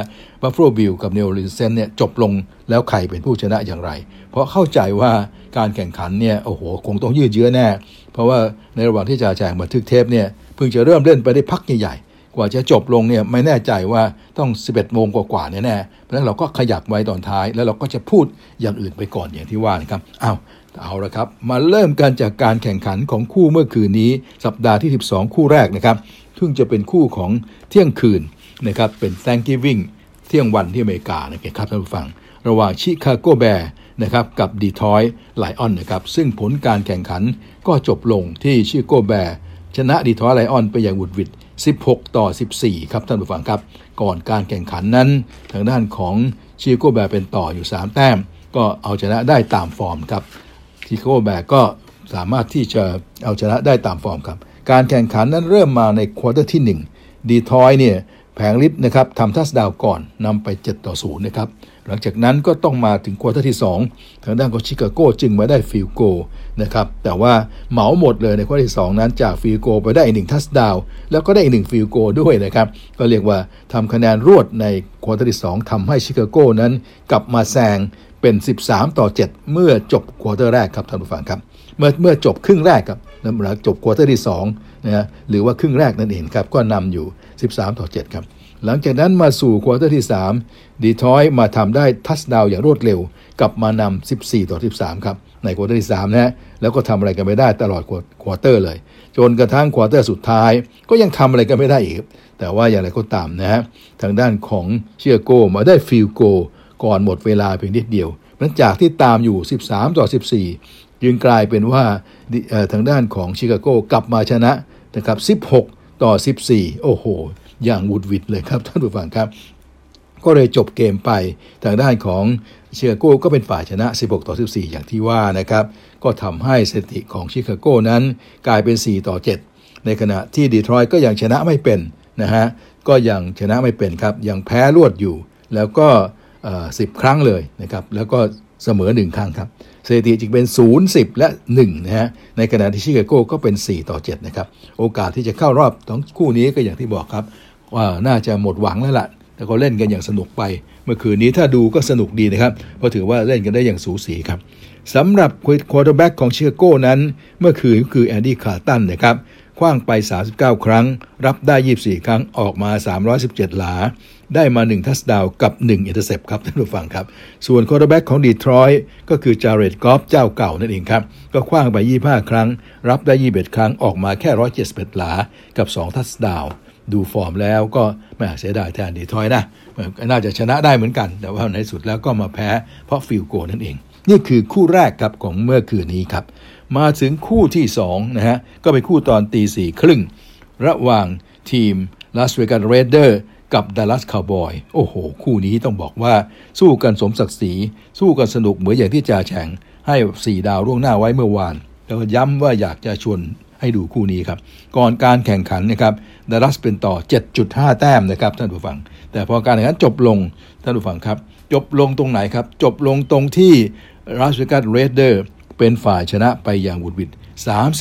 Buffalo b i l กับ New Orleans Saints เนี่ยจบลงแล้วใครเป็นผู้ชนะอย่างไร เพราะเข้าใจว่าการแข่งขันเนี่ยโอ้โหคงต้องยืดเยื้อแน่ เพราะว่าในระหว่างที่จ่าแจงบันทึกเทปเนี่ยเพิ่งจะเริ่มเล่นไปได้พักใหญ่ๆ กว่าจะจบลงเนี่ยไม่แน่ใจว่าต้อง 11 โมงกว่าๆแน่ๆเพราะฉะนั้นเราก็ขยักไว้ตอนท้าย แล้วเราก็จะพูดอย่างอื่นไปก่อนอย่างที่ว่านะครับอ้าวเอาละครับ มาเริ่มกันจากการแข่งขันของคู่เมื่อคืนนี้ สัปดาห์ที่ 12 คู่แรกนะครับซึ่งจะเป็นคู่ของเที่ยงคืนนะครับเป็น Thanksgiving เที่ยงวันที่อเมริกานะครับท่านผู้ฟัง ระหว่างชิคาโกแบร์สนะครับกับดีทรอยต์ไลออนส์นะครับซึ่งผลการแข่งขันก็จบลงที่ชิคาโกแบร์สชนะดีทรอยต์ไลออนส์ไปอย่างหวุดหวิด 16 ต่อ 14 ครับท่านผู้ฟังครับ ก่อนการแข่งขันนั้น ทางด้านของชิคาโกแบร์สเป็นต่ออยู่ 3 แต้ม ก็เอาชนะได้ตามฟอร์มครับชิคาโกแบร์สก็สามารถที่จะเอาชนะได้ตามฟอร์มครับ การแข่งขันนั้นเริ่มมาในควอเตอร์ที่ 1 ดีทรอยต์เนี่ยแผลงฤทธิ์นะครับทำ touchdown ก่อนนำไป 7 ต่อ 0 นะครับ หลังจากนั้นก็ต้องมาถึงควอเตอร์ที่ 2 ทางด้านของชิคาโกจึงมาได้ field goal นะครับแต่ว่าเหมาหมดเลยในควอเตอร์ที่ 2 นั้นจาก field goal ไปได้อีกหนึ่ง touchdown แล้วก็ได้อีกหนึ่ง field goal ด้วยนะครับก็เรียกว่าทำคะแนนรวดในควอเตอร์ที่ 2ทำให้ชิคาโกนั้นกลับมาแซงเป็น 13 ต่อ 7 เมื่อจบควอเตอร์แรกครับท่านผู้ฟังครับเมื่อเมื่อจบครึ่งแรกครับหลังจบควอเตอร์ที่2นะฮะหรือว่าครึ่งแรกนั่นเองครับก็นำอยู่ 13 ต่อ 7 ครับ หลังจากนั้นมาสู่ควอเตอร์ที่ 3 ดีทรอยต์มาทำได้ touchdown อย่างรวดเร็ว กลับมานำ 14 ต่อ 13 ครับ ในควอเตอร์ที่3นะแล้วก็ทำอะไรกันไม่ได้ตลอดควอเตอร์เลย จนกระทั่งควอเตอร์สุดท้าย ก็ยังทำอะไรกันไม่ได้อีก แต่ว่าอย่างไรก็ตามนะฮะทางด้านของชิคาโกมาได้ field goal ก่อนหมดเวลาเพียงนิดเดียวหลังจากที่ตามอยู่ 13 ต่อ 14ยึงกลายเป็นว่าทางด้านของชิคาโกกลับมาชนะนะครับ 16 ต่อ 14 โอ้โห อย่างวุดวิดเลยครับท่านผู้ฟังครับ ก็เลยจบเกมไปทางด้านของเชิคาโกก็เป็นฝ่ายชนะ 16 ต่อ 14 อย่างที่ว่านะครับ ก็ทำให้สถิติของชิคาโกนั้นกลายเป็น 4 ต่อ 7 ในขณะที่ดีทรอยต์ก็ยังชนะไม่เป็นนะฮะก็ยังชนะไม่เป็นครับ ยังแพ้รวดอยู่ แล้วก็สิบครั้งเลยนะครับ แล้วก็เสมอหนึ่งครั้งครับสถิติจึงเป็น 0 10 และ 1 นะฮะ ในขณะที่ชิคาโกก็เป็น 4 ต่อ 7 นะครับ โอกาสที่จะเข้ารอบทั้งคู่นี้ก็อย่างที่บอกครับ ว่าน่าจะหมดหวังแล้วล่ะแต่ก็เล่นกันอย่างสนุกไป เมื่อคืนนี้ถ้าดูก็สนุกดีนะครับ เพราะถือว่าเล่นกันได้อย่างสูสีครับสำหรับ quarterback ของชิคาโกนั้น เมื่อคืนก็คือแอนดี้ดาลตันนะครับขว้างไป 39 ครั้ง รับได้ 24 ครั้งออกมา 317 หลา ได้มา 1 touchdown กับ 1 intercept ครับท่านผู้ฟังครับ ส่วน quarterback ของดีทรอยต์ก็คือจาเรดกอฟฟ์เจ้าเก่านั่นเองครับ ก็ขว้างไป 25 ครั้ง รับได้ 21 ครั้งออกมาแค่ 171 หลา กับ 2 touchdown ดูฟอร์มแล้วก็ไม่เสียดายแทนดีทรอยต์นะน่าจะชนะได้เหมือนกัน แต่ว่าในสุดแล้วก็มาแพ้เพราะ field goal นั่นเอง นี่คือคู่แรกครับของเมื่อคืนนี้ครับ มาถึงคู่ที่2นะฮะก็เป็นคู่ตอนตีสี่ครึ่ง ระหว่างทีมลาสเวกัสเรดเดอร์สกับดัลลัสคาวบอยส์โอ้โห คู่นี้ต้องบอกว่าสู้กันสมศักดิ์ศรี สู้กันสนุกเหมือนอย่างที่จ่าแฉ่งให้ 4 ดาวล่วงหน้าไว้เมื่อวาน แล้วย้ำว่าอยากจะชวน ให้ดูคู่นี้ครับ ก่อนการแข่งขันนะครับดัลลัสเป็นต่อ 7.5 แต้มนะครับท่านผู้ฟัง แต่พอการแข่งขันจบลงท่านผู้ฟังครับ จบลงตรงไหนครับ จบลงตรงที่ลาสเวกัสเรดเดอร์สเป็นฝ่ายชนะไปอย่างหวุดหวิด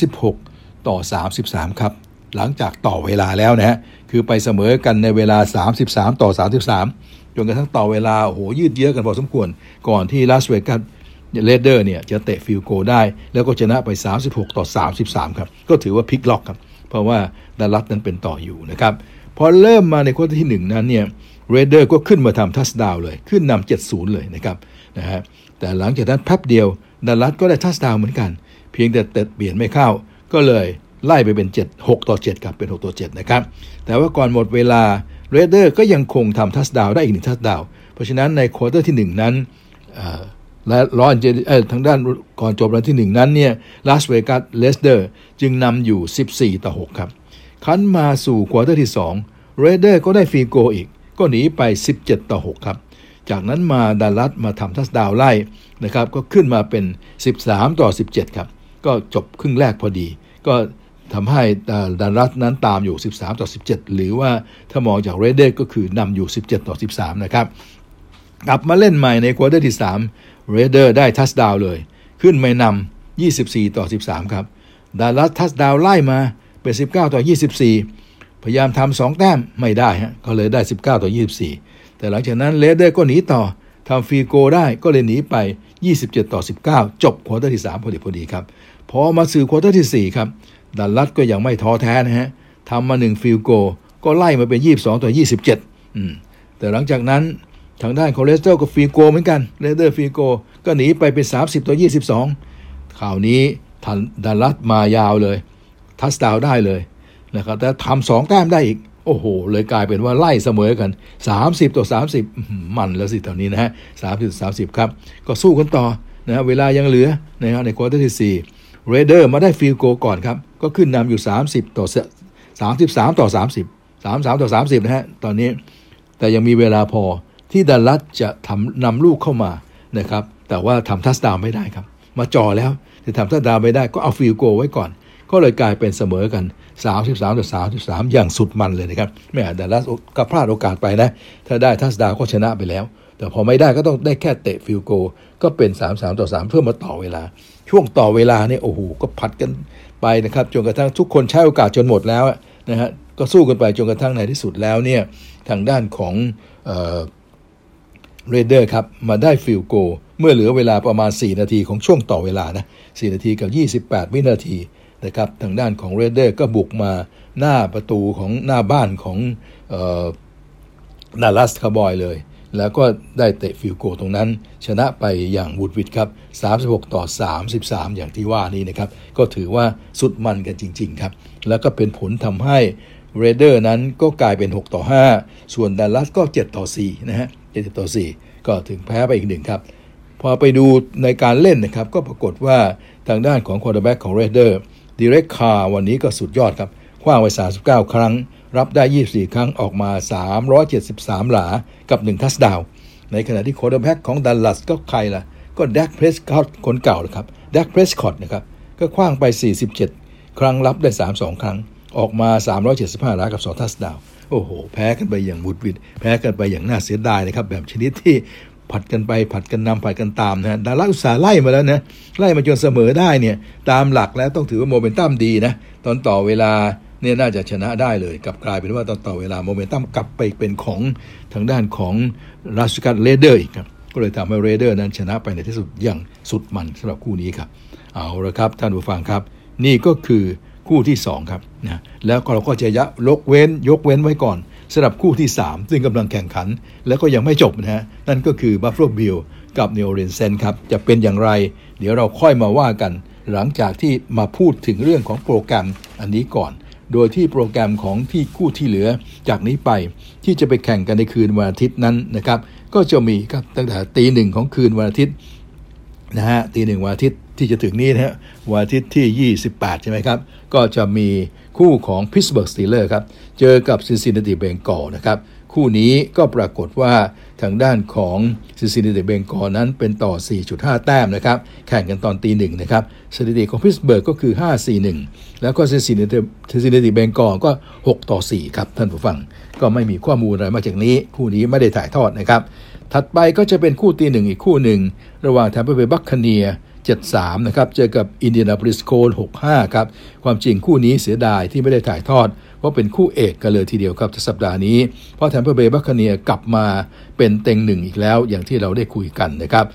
36 ต่อ 33 ครับหลังจากต่อเวลาแล้วนะฮะ คือไปเสมอกันในเวลา 33 ต่อ 33 จนกระทั่งต่อเวลา โอ้โห ยืดเยื้อกันพอสมควร ก่อนที่ลาสเวกัส เรดเดอร์สเนี่ยจะเตะ field goal ได้ แล้วก็ชนะไป 36 ต่อ 33 ครับ ก็ถือว่าพลิกล็อกครับ เพราะว่าดัลลัสนั้นเป็นต่ออยู่นะครับ พอเริ่มมาในควอเตอร์ที่ 1 นั้นเนี่ยRaiders ก็ขึ้นมาทำ touchdown เลย ขึ้นนำ7-0 เลยนะครับนะฮะแต่หลังจากนั้นแป๊บเดียวดัลลัสก็ได้ touchdown เหมือนกัน เพียงแต่เตะเปลี่ยนไม่เข้า ก็เลยไล่ไปเป็น 7 6 ต่อ 7ครับเป็น 6 ต่อ 7 นะครับ แต่ว่าก่อนหมดเวลา Raiders ก็ยังคงทำ touchdown ได้อีกหนึ่ง touchdown เพราะฉะนั้นใน quarter ที่ 1 นั้น และร้อนเจเออทางด้านก่อนจบรันที่ 1 นั้นเนี่ยลาสเวกัส Raiders จึงนำอยู่ 14 ต่อ 6 ครับ ครั้นมาสู่ quarter ที่2 Raiders ก็ได้ field goal อีก ก็หนีไป 17 ต่อ 6 ครับ จากนั้นมาดัลลัสมาทำ touchdown ไล่นะครับก็ขึ้นมาเป็น 13 ต่อ 17 ครับ ก็จบครึ่งแรกพอดี ก็ทำให้ดัลลัสนั้นตามอยู่ 13 ต่อ 17 หรือว่าถ้ามองจาก Raiders ก็คือนำอยู่ 17 ต่อ 13 นะครับ กลับมาเล่นใหม่ใน quarter ที่ 3 Raiders ได้ touchdown เลย ขึ้นไปนำ24 ต่อ 13 ครับดัลลัส touchdown ไล่มาเป็น 19 ต่อ 24 พยายามทำสองแต้มไม่ได้ฮะก็เลยได้ 19 ต่อ 24 แต่หลังจากนั้น Raiders ก็หนีต่อทำ field goal ได้ก็เลยหนีไป 27 ต่อ 19 จบ quarter ที่ 3 พอดีพอดีครับ พอมาสู่ quarter ที่ 4 ครับ ดัลลัสก็ยังไม่ท้อแท้นะฮะทำมา 1 field goal ก็ไล่มาเป็น 22 ต่อ 27 อืมแต่หลังจากนั้น ทางด้านของ Raiders ก็ field goal เหมือนกัน Raiders field goalก็หนีไปเป็น 30 ต่อ 22 คราวนี้ทางดัลลัสมายาวเลย touchdown ได้เลยนะครับแต่ทำสองแต้มได้อีก โอ้โห เลยกลายเป็นว่าไล่เสมอกัน 30 ต่อ 30 มันแล้วสิตอนนี้นะฮะ30 30ครับ ก็สู้กันต่อนะเวลายังเหลือนะฮะใน quarter ที่4 Raiders มาได้ field goal ก่อนครับ ก็ขึ้นนำอยู่ 30 ต่อ 33 ต่อ 30 33 ต่อ 30 นะฮะ ตอนนี้แต่ยังมีเวลาพอ ที่ดัลลัสจะทำนำลูกเข้ามานะครับ แต่ว่าทำ touchdown ไม่ได้ครับ มาจ่อแล้วจะทำ touchdown ไม่ได้ก็เอา field goal ไว้ก่อน ก็เลยกลายเป็นเสมอกัน 33ต่อ33 อย่างสุดมันเลยนะครับแม่ดัลลัสก็พลาดโอกาสไปนะ ถ้าได้ touchdown ก็ชนะไปแล้ว แต่พอไม่ได้ก็ต้องได้แค่เตะ field goal ก็เป็น 33ต่อ3เพื่อมาต่อเวลา ช่วงต่อเวลาเนี่ยโอ้โหก็ผลัดกันไปนะครับจนกระทั่งทุกคนใช้โอกาสจนหมดแล้วนะฮะก็สู้กันไปจนกระทั่งในที่สุดแล้วเนี่ยทางด้านของ Raiders ครับมาได้ field goal เมื่อเหลือเวลาประมาณ 4 นาทีของช่วงต่อเวลานะ4นาทีกับ 28 วินาทีนะครับทางด้านของ Raiders ก็บุกมาหน้าประตูของหน้าบ้านของดัลลัสคาร์บอยเลย แล้วก็ได้เตะ field goal ตรงนั้น ชนะไปอย่างหวุดหวิดครับ 36 ต่อ 33 อย่างที่ว่านี้นะครับ ก็ถือว่าสุดมันกันจริง ๆ ครับ แล้วก็เป็นผลทำให้ Raiders นั้นก็กลายเป็น 6 ต่อ 5 ส่วนดัลลัสก็ 7 ต่อ 4 นะฮะ 7ต่อ4ก็ถือแพ้ไปอีกหนึ่งครับ พอไปดูในการเล่นนะครับ ก็ปรากฏว่าทางด้านของ quarterback ของ Raiders Derek Carr วันนี้ก็สุดยอดครับขว้างไป 39 ครั้ง รับได้ 24 ครั้งออกมา 373 หลากับ 1 touchdown ในขณะที่ quarterback ของดัลลัสก็ใครล่ะ ก็แดกเพรสคอตคนเก่าเลยครับแดกเพรสคอตนะครับ ก็คว้างไป 47 ครั้งรับได้ 32 ครั้ง ออกมา 375 หลากับ 2 ทัสดาว โอ้โห แพ้กันไปอย่างบุดวิดแพ้กันไปอย่างน่าเสียดายนะครับ แบบชนิดที่ผัดกันไปผัดกันนำผัดกันตามนะดาราอุตสาห์ไล่มาแล้วนะไล่มาจนเสมอได้เนี่ยตามหลักแล้วต้องถือว่าโมเมนตัมดีนะตอนต่อเวลาเนี่ยน่าจะชนะได้เลยกลับกลายเป็นว่าตอนต่อเวลาโมเมนตัมกลับไปเป็นของทางด้านของราชการเรเดอร์อีกครับก็เลยทำให้เรเดอร์นั้นชนะไปในที่สุดอย่างสุดมันสำหรับคู่นี้ครับ เอาละครับท่านผู้ฟังครับ นี่ก็คือ คู่ที่2ครับนะแล้วเราก็จะยะลกเว้นยกเว้นไว้ก่อนสำหรับคู่ที่ 3 ซึ่งกำลังแข่งขัน แล้วก็ยังไม่จบนะฮะนั่นก็คือ Buffalo Bill กับ New Orleans Saints ครับ จะเป็นอย่างไร เดี๋ยวเราค่อยมาว่ากัน หลังจากที่มาพูดถึงเรื่องของโปรแกรมอันนี้ก่อน โดยที่โปรแกรมของที่คู่ที่เหลือจากนี้ไปที่จะไปแข่งกันในคืนวันอาทิตย์นั้นนะครับ ก็จะมีครับตั้งแต่ตีหนึ่งของคืนวันอาทิตย์นะฮะตีหนึ่งวันอาทิตย์ ที่จะถึงนี้นะฮะวันอาทิตย์ที่ 28 ใช่ไหมครับ ก็จะมีคู่ของ Pittsburgh Steelers ครับ เจอกับ Cincinnati Bengals นะครับ คู่นี้ก็ปรากฏว่าทางด้านของ Cincinnati Bengals นั้นเป็นต่อ 4.5 แต้มนะครับ แข่งกันตอนตีหนึ่งนะครับ สถิติของ Pittsburgh ก็คือ 5-4-1 แล้วก็ Cincinnati Cincinnati Bengals ก็ 6 ต่อ 4 ครับ ท่านผู้ฟัง ก็ไม่มีข้อมูลอะไรมาจากนี้ คู่นี้ไม่ได้ถ่ายทอดนะครับ ถัดไปก็จะเป็นคู่ตีหนึ่งอีกคู่หนึ่งระหว่าง Tampa Bay Buccaneers 73 นะครับ เจอกับ Indianapolis Colts 65 ครับ ความจริงคู่นี้เสียดายที่ไม่ได้ถ่ายทอด เพราะเป็นคู่เอกกันเลยทีเดียวครับสัปดาห์นี้ เพราะ Tampa Bay Buccaneers กลับมาเป็นเต็งหนึ่งอีกแล้วอย่างที่เราได้คุยกันนะครับ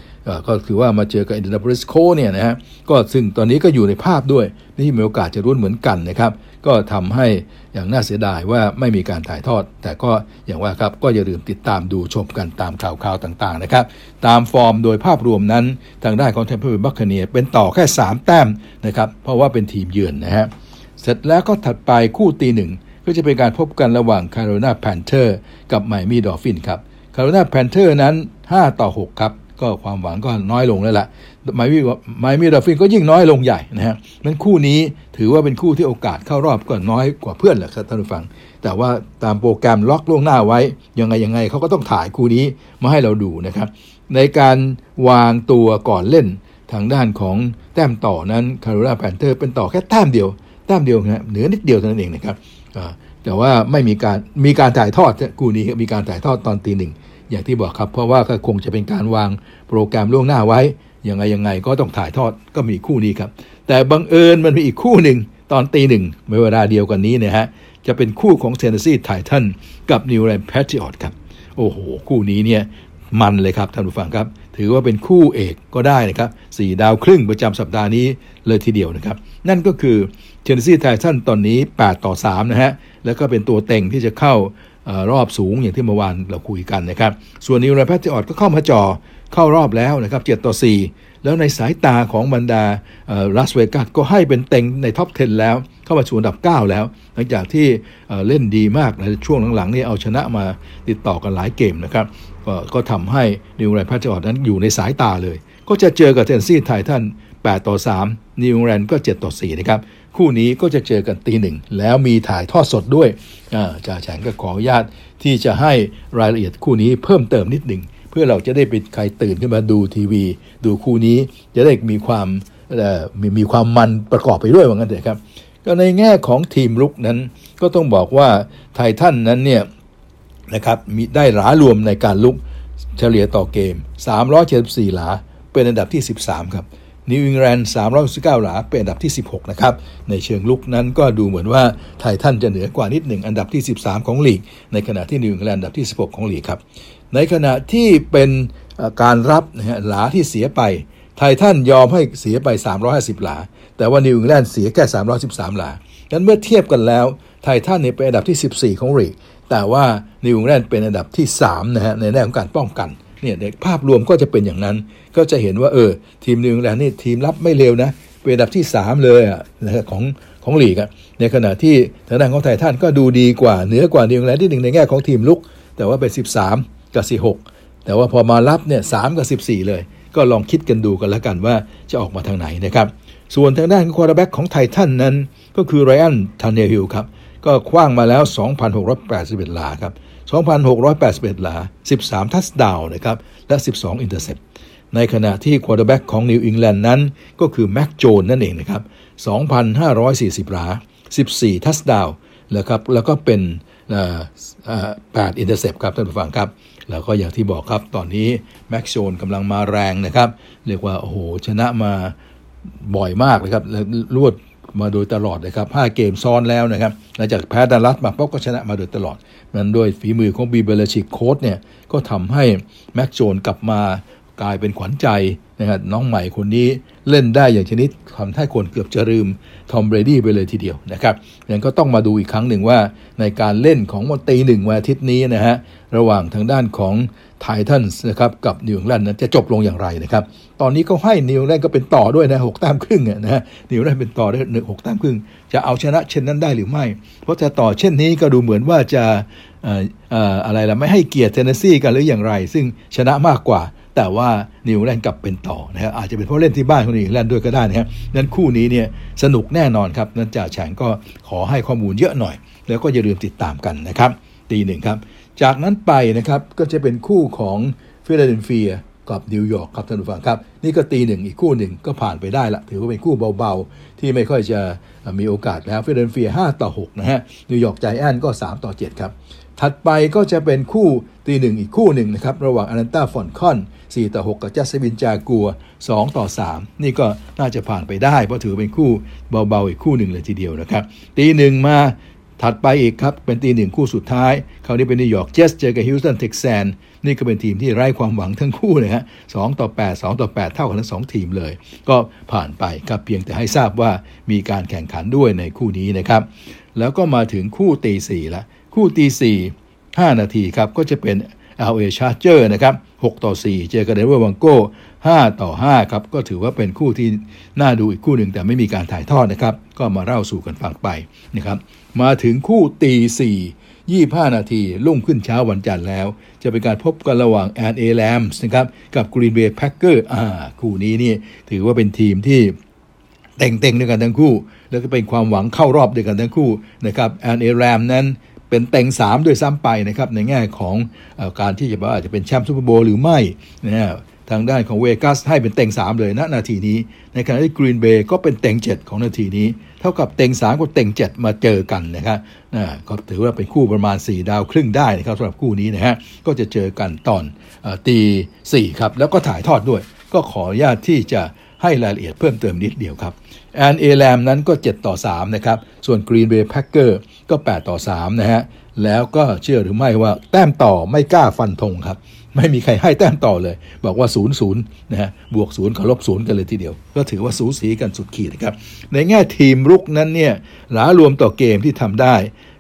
ก็คือว่ามาเจอกับ Indianapolis Colts เนี่ยนะฮะก็ซึ่งตอนนี้ก็อยู่ในภาพด้วยนี่มีโอกาสจะลุ้นเหมือนกันนะครับ ก็ทำให้อย่างน่าเสียดายว่าไม่มีการถ่ายทอด แต่ก็อย่างว่าครับก็อย่าลืมติดตามดูชมกันตามข่าวข่าวต่างๆนะครับ ตามฟอร์มโดยภาพรวมนั้น ทางด้านของ Tampa Buccaneers เป็นต่อแค่ 3 แต้มนะครับเพราะว่าเป็นทีมเยือนนะฮะเสร็จแล้วก็ถัดไปคู่ตีหนึ่งก็จะเป็นการพบกันระหว่าง Carolina Panthersกับ Miami Dolphins ครับ Carolina Panthers นั้น 5 ต่อ 6 ครับ ก็ความหวังก็น้อยลงแล้วล่ะ Miami Miami Dolphins ก็ยิ่งน้อยลงใหญ่นะฮะนั้นคู่นี้ถือว่าเป็นคู่ที่โอกาสเข้ารอบก็น้อยกว่าเพื่อนแหละครับท่านผู้ฟัง แต่ว่าตามโปรแกรมล็อกล่วงหน้าไว้ ยังไงยังไงเขาก็ต้องถ่ายคู่นี้มาให้เราดูนะครับ ในการวางตัวก่อนเล่นทางด้านของแต้มต่อนั้น Carolina Panthers เป็นต่อแค่แต้มเดียวแต้มเดียวนะเหนือนิดเดียวเท่านั้นเองนะครับแต่ว่าไม่มีการมีการถ่ายทอดคู่นี้มีการถ่ายทอดตอนตีหนึ่ง อย่างที่บอกครับ เพราะว่าก็คงจะเป็นการวางโปรแกรมล่วงหน้าไว้ยังไงยังไงก็ต้องถ่ายทอดก็มีคู่นี้ครับ แต่บังเอิญมันมีอีกคู่หนึ่งตอนตีหนึ่งเวลาเดียวกันนี้นะฮะจะเป็นคู่ของ Tennessee Titans กับ New England Patriots ครับ โอ้โห คู่นี้เนี่ยมันเลยครับท่านผู้ฟังครับ ถือว่าเป็นคู่เอกก็ได้นะครับสี่ดาวครึ่งประจำสัปดาห์นี้เลยทีเดียวนะครับ นั่นก็คือ Tennessee Titans ตอนนี้ 8 ต่อ 3 นะฮะ แล้วก็เป็นตัวเต็งที่จะเข้า รอบสูงอย่างที่เมื่อวานเราคุยกันนะครับ ส่วน New England Patriots ก็เข้ามาจ่อเข้ารอบแล้วนะครับ7ต่อ 4 แล้วในสายตาของบรรดาลาสเวกัสก็ให้เป็นเต็งใน top 10 แล้ว เข้ามาสู่อันดับ 9 แล้ว หลังจากที่เล่นดีมากในช่วงหลังๆนี่เอาชนะมาติดต่อกันหลายเกมนะครับ ก็ทำให้นิวไรแพทติออดนั้นอยู่ในสายตาเลย ก็จะเจอกับเทนซี่ไททัน8ต่อ 3 นิวแลนด์ก็ 7 ต่อ 4 นะครับ คู่นี้ก็จะเจอกันตีหนึ่ง แล้วมีถ่ายทอดสดด้วยจ่าแฉงก็ขออนุญาตที่จะให้รายละเอียดคู่นี้เพิ่มเติมนิดหนึ่ง เพื่อเราจะได้เป็นใครตื่นขึ้นมาดูทีวี ดูคู่นี้จะได้มีความมีมีความมันประกอบไปด้วยว่างั้นเถอะครับ ก็ในแง่ของทีมลุกนั้น ก็ต้องบอกว่าไททันนั้นเนี่ยนะครับมีได้หลารวมในการบุกเฉลี่ยต่อเกม 374 หลาเป็นอันดับที่ 13 ครับ นิวอิงแลนด์319หลา เป็นอันดับที่ 16 นะครับ ในเชิงบุกนั้นก็ดูเหมือนว่าไททันจะเหนือกว่านิดหนึ่งอันดับที่ 13 ของลีก ในขณะที่นิวอิงแลนด์อันดับที่ 16 ของลีกครับ ในขณะที่เป็นการรับนะฮะหลาที่เสียไป ไททันยอมให้เสียไป 350 หลา แต่ว่านิวอิงแลนด์เสียแค่ 313 หลางั้นเมื่อเทียบกันแล้ว ไททันเนี่ยเป็นอันดับที่ 14 ของลีก แต่ว่านิวอิงแลนด์เป็นอันดับที่3นะฮะในแง่ของการป้องกัน เนี่ยภาพรวมก็จะเป็นอย่างนั้น ก็จะเห็นว่าเออทีมนิวอิงแลนด์นี่ทีมรับไม่เลวนะเป็นอันดับที่ 3 เลยอะนะของของลีกอะในขณะที่ทางด้านของไททันก็ดูดีกว่าเหนือกว่านิวอิงแลนด์นิดหนึ่งในแง่ของทีมบุก แต่ว่าเป็น 13 กับ 16แต่ว่าพอมารับเนี่ย3 กับ 14 เลย ก็ลองคิดกันดูกันแล้วกันว่าจะออกมาทางไหนนะครับส่วนทางด้าน quarterback ของไททันนั้น ก็คือไรอันทันเนฮิลครับก็ขว้างมาแล้ว 2,681 หลาครับ 2,681 หลา 13 touchdown นะครับ และ 12 intercept ในขณะที่ quarterback ของนิวอิงแลนด์นั้น ก็คือแม็กโจนนั่นเองนะครับ 2,540 หลา 14 touchdown แล้วครับ แล้วก็เป็น8 intercept ครับท่านผู้ฟังครับ แล้วก็อย่างที่บอกครับ ตอนนี้แม็กโจนกำลังมาแรงนะครับ เรียกว่า โอ้โห ชนะมาบ่อยมากเลยครับรวด มาโดยตลอดนะครับ 5 เกมซ้อนแล้วนะครับ หลังจากแพ้ดัลลัสมาป๊บก็ชนะมาโดยตลอด นั้นด้วยฝีมือของบิลเบลิชิกโค้ชเนี่ย ก็ทำให้แม็กโจนกลับมา กลายเป็นขวัญใจนะครับน้องใหม่คนนี้เล่นได้อย่างชนิดทำให้คนเกือบจะลืมทอมเบรดี้ไปเลยทีเดียวนะครับยังก็ต้องมาดูอีกครั้งหนึ่งว่าในการเล่นของวันตีหนึ่งวันอาทิตย์นี้นะฮะระหว่างทางด้านของไททันส์นะครับกับนิวอิงแลนด์นั้นจะจบลงอย่างไรนะครับ ตอนนี้เขาให้นิวอิงแลนด์ก็เป็นต่อด้วยนะหกแต้มครึ่งนะฮะนิวอิงแลนด์เป็นต่อได้หนึ่งหกแต้มครึ่ง จะเอาชนะเช่นนั้นได้หรือไม่ เพราะจะต่อเช่นนี้ก็ดูเหมือนว่าจะอะไรล่ะไม่ให้เกียรติเทนเนสซีกันหรืออย่างไร ซึ่งชนะมากกว่า แต่ว่านิวอิงแลนด์กลับเป็นต่อนะครับอาจจะเป็นเพราะเล่นที่บ้านของนิวอิงแลนด์ด้วยก็ได้นะครับนั้นคู่นี้เนี่ยสนุกแน่นอนครับนั้นจ่าแฉ่งก็ขอให้ข้อมูลเยอะหน่อย แล้วก็อย่าลืมติดตามกันนะครับตีหนึ่งครับ จากนั้นไปนะครับก็จะเป็นคู่ของฟิลาเดลเฟียกับนิวยอร์กครับท่านผู้ฟังครับ นี่ก็ตีหนึ่งอีกคู่หนึ่งก็ผ่านไปได้ละถือว่าเป็นคู่เบาๆ ที่ไม่ค่อยจะมีโอกาสแล้วฟิลาเดลเฟีย5ต่อ6นะฮะนิวยอร์กใจแอนก็ 3 ต่อ 7 ครับ ถัดไปก็จะเป็นคู่ตีหนึ่งอีกคู่หนึ่งนะครับ ระหว่างอนันตาฟอนคอน 4 ต่อ 6 กับแจ็กสันวิลล์ Jaguars 2 ต่อ 3 นี่ก็น่าจะผ่านไปได้ เพราะถือเป็นคู่เบาๆ อีกคู่หนึ่งเลยทีเดียวนะครับ ตีหนึ่งมาถัดไปอีกครับ เป็นตีหนึ่งคู่สุดท้าย คราวนี้เป็นนิวยอร์กเจสเจอกับฮิวสตัน Texans นี่ก็เป็นทีมที่ไร้ความหวังทั้งคู่เลยฮะสองต่อ 8 2 ต่อ 8 เท่ากันทั้งสองทีมเลย ก็ผ่านไปครับเพียงแต่ให้ทราบว่ามีการแข่งขันด้วยในคู่นี้นะครับ แล้วก็มาถึงคู่ตีสี่ละคู่ตีสี่ห้านาทีครับก็จะเป็น LA Charger นะครับ6ต่อ 4 เจอกับเดนเวอร์ Broncos 5ต่อ5ครับก็ถือว่าเป็นคู่ที่น่าดูอีกคู่หนึ่งแต่ไม่มีการถ่ายทอดนะครับ ก็มาเล่าสู่กันฟังไปนะครับ มาถึงคู่ตีสี่25นาทีรุ่งขึ้นเช้าวันจันทร์แล้ว จะเป็นการพบกันระหว่าง LA Rams นะครับกับกรีนเบย์แพ็คเกอร์อ่าคู่นี้นี่ถือว่าเป็นทีมที่เก่งๆด้วยกันทั้งคู่ แล้วก็เป็นความหวังเข้ารอบด้วยกันทั้งคู่นะครับแอนเอแลมนั้น เป็นเต็ง 3 ด้วยซ้ำไปนะครับในแง่ของอการที่จะว่าจะเป็นแชมป์ซูเปอร์โบว์หรือไม่นะฮะทางด้านของเวกัสให้เป็นเต็ง 3 เลยณนาทีนี้ ในขณะที่กรีนเบย์ก็เป็นเต็ง 7 ของนาทีนี้ เท่ากับเต็ง 3 กับเต็ง 7 มาเจอกันนะครับนะก็ถือว่าเป็นคู่ประมาณ 4 ดาวครึ่งได้นะครับสำหรับคู่นี้นะฮะก็จะเจอกันตอนตีสี่ครับแล้วก็ถ่ายทอดด้วย ก็ขออนุญาตที่จะ ให้รายละเอียดเพิ่มเติมนิดเดียวครับแอนเอแลมนั้นก็ 7 ต่อ 3 นะครับ ส่วน Green Bay Packer ก็ 8 ต่อ 3 นะฮะ แล้วก็เชื่อหรือไม่ว่าแต้มต่อไม่กล้าฟันธงครับ ไม่มีใครให้แต้มต่อเลย บอกว่า 0 0 นะฮะ บวก 0กับลบ 0 กันเลยทีเดียว ก็ถือว่าสูสีกันสุดขีดนะครับ ในแง่ทีมรุกนั้นเนี่ยหลารวมต่อเกมที่ทำได้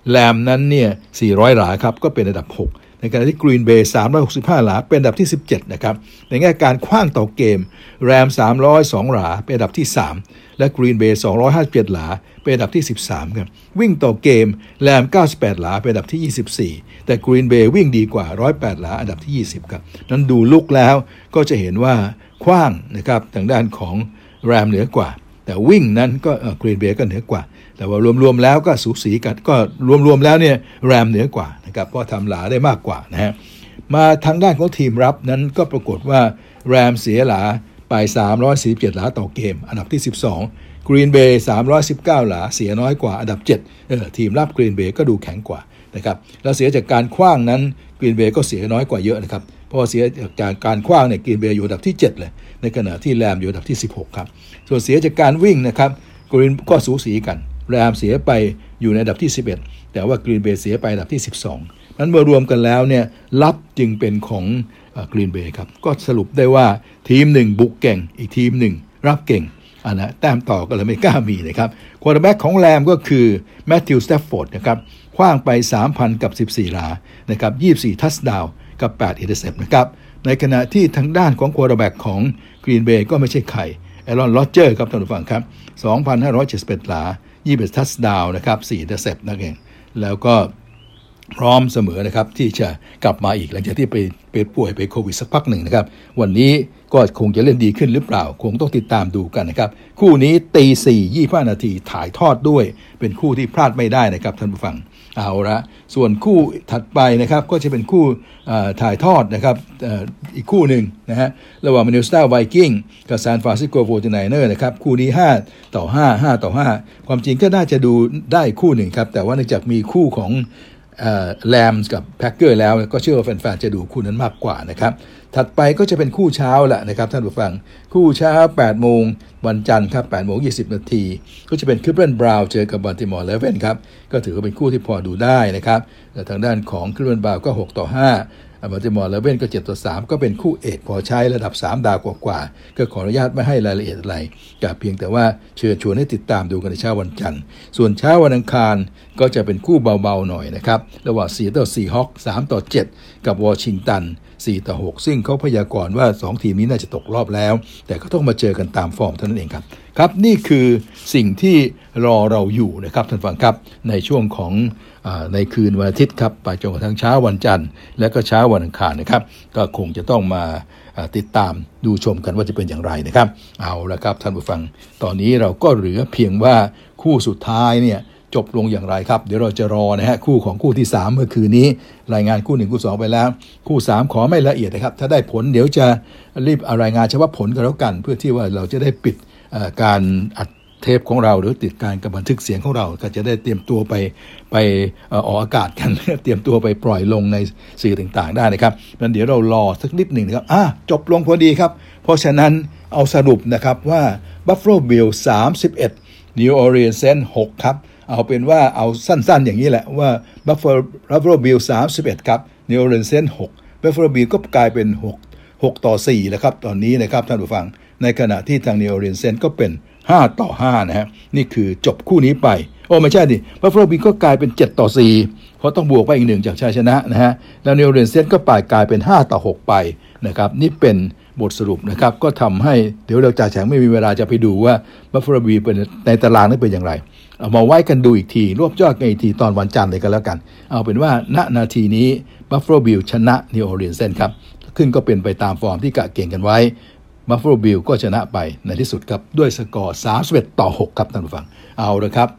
แลมนั้นเนี่ย400 หลาครับ ก็เป็นอันดับ 6 ในขณะที่กรีนเบย์365 หลา เป็นอันดับที่ 17 นะครับ ในแง่การคว้างต่อเกม แรม 302 หลา เป็นอันดับที่ 3 และกรีนเบย์257 หลา เป็นอันดับที่ 13 ครับ วิ่งต่อเกม แรม 98 หลา เป็นอันดับที่ 24 แต่กรีนเบย์วิ่งดีกว่า 108 หลา อันดับที่ 20 ครับ นั้นดูลุกแล้วก็จะเห็นว่าคว้างนะครับทางด้านของแรมเหนือกว่า แต่วิ่งนั้นก็กรีนเบย์ก็เหนือกว่า แต่ว่ารวมๆแล้วก็สูสีกันก็รวมๆแล้วเนี่ยแรมเหนือกว่านะครับเพราะทำหลาได้มากกว่านะฮะมาทางด้านของทีมรับนั้นก็ปรากฏว่าแรมเสียหลาไป 347 หลาต่อเกม อันดับที่ 12กรีนเบย์319 หลาเสียน้อยกว่าอันดับ7เออทีมรับกรีนเบย์ก็ดูแข็งกว่านะครับแล้วเสียจากการขว้างนั้นกรีนเบย์ก็เสียน้อยกว่าเยอะนะครับเพราะว่าเสียจากการขว้างเนี่ยกรีนเบย์อยู่อันดับที่ 7 เลย ในขณะที่แรมอยู่อันดับที่ 16 ครับ ส่วนเสียจากการวิ่งนะครับกรีนก็สูสีกัน แรมเสียไปอยู่ในอันดับที่ 11 แต่ว่ากรีนเบย์เสียไปอันดับที่ 12 นั้นเมื่อรวมกันแล้วเนี่ยรับจึงเป็นของกรีนเบย์ครับ ก็สรุปได้ว่าทีมหนึ่งบุกเก่ง อีกทีมหนึ่งรับเก่งอันนะแต้มต่อก็เลยไม่กล้ามีนะครับ quarterback ของแรมก็คือแมทธิวสเตฟฟอร์ดนะครับขว้างไป 3,000 กับ 14 หลานะครับ24 touchdown กับ 8 intercept นะครับในขณะที่ทางด้านของ quarterback ของกรีนเบย์ก็ไม่ใช่ใครแอรอนโรเจอร์ครับท่านผู้ฟังครับ 2,571 หลา 21ทัชดาวนะครับ4เดเซปนั่นเองแล้วก็ พร้อมเสมอนะครับที่จะกลับมาอีกหลังจากที่ไปไปป่วยไปโควิดสักพักหนึ่งนะครับวันนี้ก็คงจะเล่นดีขึ้นหรือเปล่า คงต้องติดตามดูกันนะครับ คู่นี้ตีสี่ยี่ห้านาทีถ่ายทอดด้วย เป็นคู่ที่พลาดไม่ได้นะครับท่านผู้ฟังเอาละส่วนคู่ถัดไปนะครับก็จะเป็นคู่ถ่ายทอดนะครับอีกคู่หนึ่งนะฮะระหว่างมินนิโซตา Vikings กับซานฟรานซิสโกโฟร์ติไนเนอร์นะครับคู่นี้ 5 ต่อ 5 5 ต่อ 5 ความจริงก็น่าจะดูได้คู่หนึ่งครับ แต่ว่าเนื่องจากมีคู่ของ แรมส์กับแพ็กเกอร์แล้วก็เชื่อว่าแฟนๆจะดูคู่นั้นมากกว่านะครับ ถัดไปก็จะเป็นคู่เช้าแหละนะครับท่านผู้ฟัง คู่เช้า 8 โมงวันจันทร์ครับ8โมง20 นาที ก็จะเป็นคลีฟแลนด์ Browns เจอกับบัลติมอร์ Ravens ครับ ก็ถือว่าเป็นคู่ที่พอดูได้นะครับแต่ทางด้านของคลีฟแลนด์ Browns ก็ 6 ต่อ 5 บัลติมอร์ Ravens ก็7ต่อ3 ก็เป็นคู่เอกพอใช้ระดับ 3 ดาวกว่าๆก็ขออนุญาตไม่ให้รายละเอียดอะไรกับเพียงแต่ว่าเชิญชวนให้ติดตามดูกันในเช้าวันจันทร์ ส่วนเช้าวันอังคารก็จะเป็นคู่เบาๆหน่อยนะครับ ระหว่าง4ต่อ4ฮอค3ต่อ 7 กับวอชิงตัน 4 ต่อ 6 ซึ่งเขาพยากรณ์ว่า 2 ทีมนี้น่าจะตกรอบแล้ว แต่ก็ต้องมาเจอกันตามฟอร์มเท่านั้นเองครับ ครับนี่คือสิ่งที่รอเราอยู่นะครับท่านผู้ฟังครับในช่วงของ ในคืนวันอาทิตย์ครับไปจนกระทั่งเช้าวันจันทร์ และก็เช้าวันอังคารนะครับ ก็คงจะต้องมาติดตามดูชมกันว่าจะเป็นอย่างไรนะครับ เอาละครับท่านผู้ฟังตอนนี้เราก็เหลือเพียงว่าคู่สุดท้ายเนี่ยจบลงอย่างไรครับ เดี๋ยวเราจะรอนะฮะคู่ของคู่ที่ 3 เมื่อคืนนี้ รายงานคู่ 1 คู่ 2 ไปแล้ว คู่ 3 ขอไม่ละเอียดนะครับ ถ้าได้ผลเดี๋ยวจะรีบรายงานเฉพาะผลกันแล้วกัน เพื่อที่ว่าเราจะได้ปิดการอัด เทปของเรา หรือติดการกับบันทึกเสียงของเรา ก็จะได้เตรียมตัวไปไปออกอากาศกัน เตรียมตัวไปปล่อยลงในสื่อต่างๆ ได้นะครับงั้นเดี๋ยวเรารอสักนิดหนึ่งนะครับอะจบลงพอดีครับ เพราะฉะนั้นเอาสรุปนะครับว่า Buffalo Bill 31 New Orleans 6ครับเอาเป็นว่าเอาสั้นๆอย่างนี้แหละว่า Buffalo Bill 31 ครับ New Orleans 6 Buffalo Bill ก็กลายเป็น 6 6 ต่อ4แล้วครับ ตอนนี้นะครับท่านผู้ฟัง ในขณะที่ทาง New Orleans ก็เป็น 5 ต่อ5นะฮะนี่คือจบคู่นี้ไป โอ้ไม่ใช่ดิ Buffalo Bills ก็กลายเป็น 7 ต่อ 4 เพราะต้องบวกไปอีกหนึ่งจากชัยชนะนะฮะแล้ว New Orleans Saints ก็พ่ายกลายเป็น 5 ต่อ 6 ไปนะครับนี่เป็นบทสรุปนะครับก็ทำให้เดี๋ยวเราจ่าแฉ่งไม่มีเวลาจะไปดูว่า Buffalo Bills เป็นในตารางนั้นเป็นอย่างไร เอามาไว้กันดูอีกที รวบยอดกันอีกทีตอนวันจันทร์เลยกันแล้วกัน เอาเป็นว่าณนาทีนี้ Buffalo Bills ชนะ New Orleans ครับขึ้นก็เป็นไปตามฟอร์มที่กะเก็งกันไว้ Buffalo Bills ก็ชนะไปในที่สุดครับ ด้วยสกอร์31ต่อ 6 ครับท่านผู้ฟัง เอาละครับ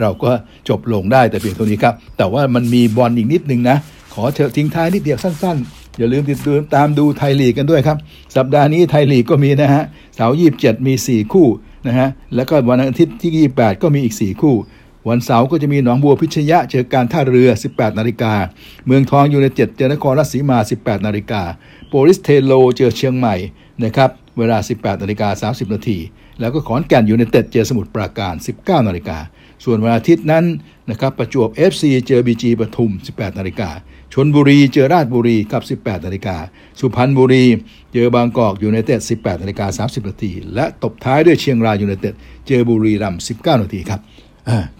เราก็จบลงได้แต่เพียงเท่านี้ครับ แต่ว่ามันมีบอลอีกนิดนึงนะ ขอเถอะทิ้งท้ายนิดเดียวสั้นๆ อย่าลืมติดตามดูไทยลีกกันด้วยครับ สัปดาห์นี้ไทยลีกก็มีนะฮะเสาร์ยี่สิบเจ็ดมี 4 คู่นะฮะแล้วก็วันอาทิตย์ที่ 28 ก็มีอีก 4 คู่วันเสาร์ก็จะมีหนองบัวพิชญเจอการท่าเรือ 18 นาฬิกา เมืองทองยูไนเต็ดเจอนครราชสีมา 18 นาฬิกา โปลิศเทโรเจอเชียงใหม่ นะครับเวลา 18นาฬิกา30 นาที แล้วก็ขอนแก่นยูไนเต็ดเจอสมุทรปราการ 19นาฬิกาส่วนวันอาทิตย์นั้นนะครับประจวบ FC เจอ BG ปทุม 18นาฬิกาชนบุรีเจอราชบุรีครับ 18นาฬิกาสุพรรณบุรีเจอบางกอกยูไนเต็ด18นาฬิกา30 นาที และตบท้ายด้วยเชียงรายยูไนเต็ดเจอบุรีรัมย์19 นาทีครับ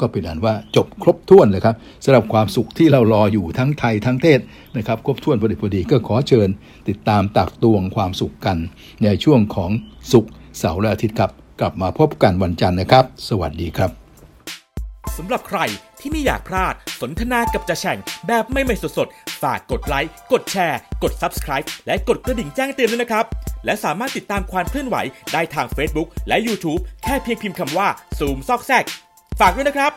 ก็เป็นอันว่าจบครบถ้วนเลยครับสำหรับความสุขที่เรารออยู่ทั้งไทยทั้งเทศนะครับครบถ้วนพอดีพอดีก็ขอเชิญติดตามตักตวงความสุขกัน ในช่วงของสุขเสาร์และอาทิตย์ครับ กลับมาพบกันวันจันทร์นะครับ สวัสดีครับสำหรับใครที่ไม่อยากพลาดสนทนากับจะแฉ่งแบบไม่ไม่สดๆ ฝากกดไลค์ กดแชร์ กด Subscribe และกดกระดิ่งแจ้งเตือนด้วยนะครับ และสามารถติดตามความเคลื่อนไหวได้ทาง Facebook และ YouTube แค่เพียงพิมพ์คำว่า ซูมซอกแซก ฝากด้วยนะครับ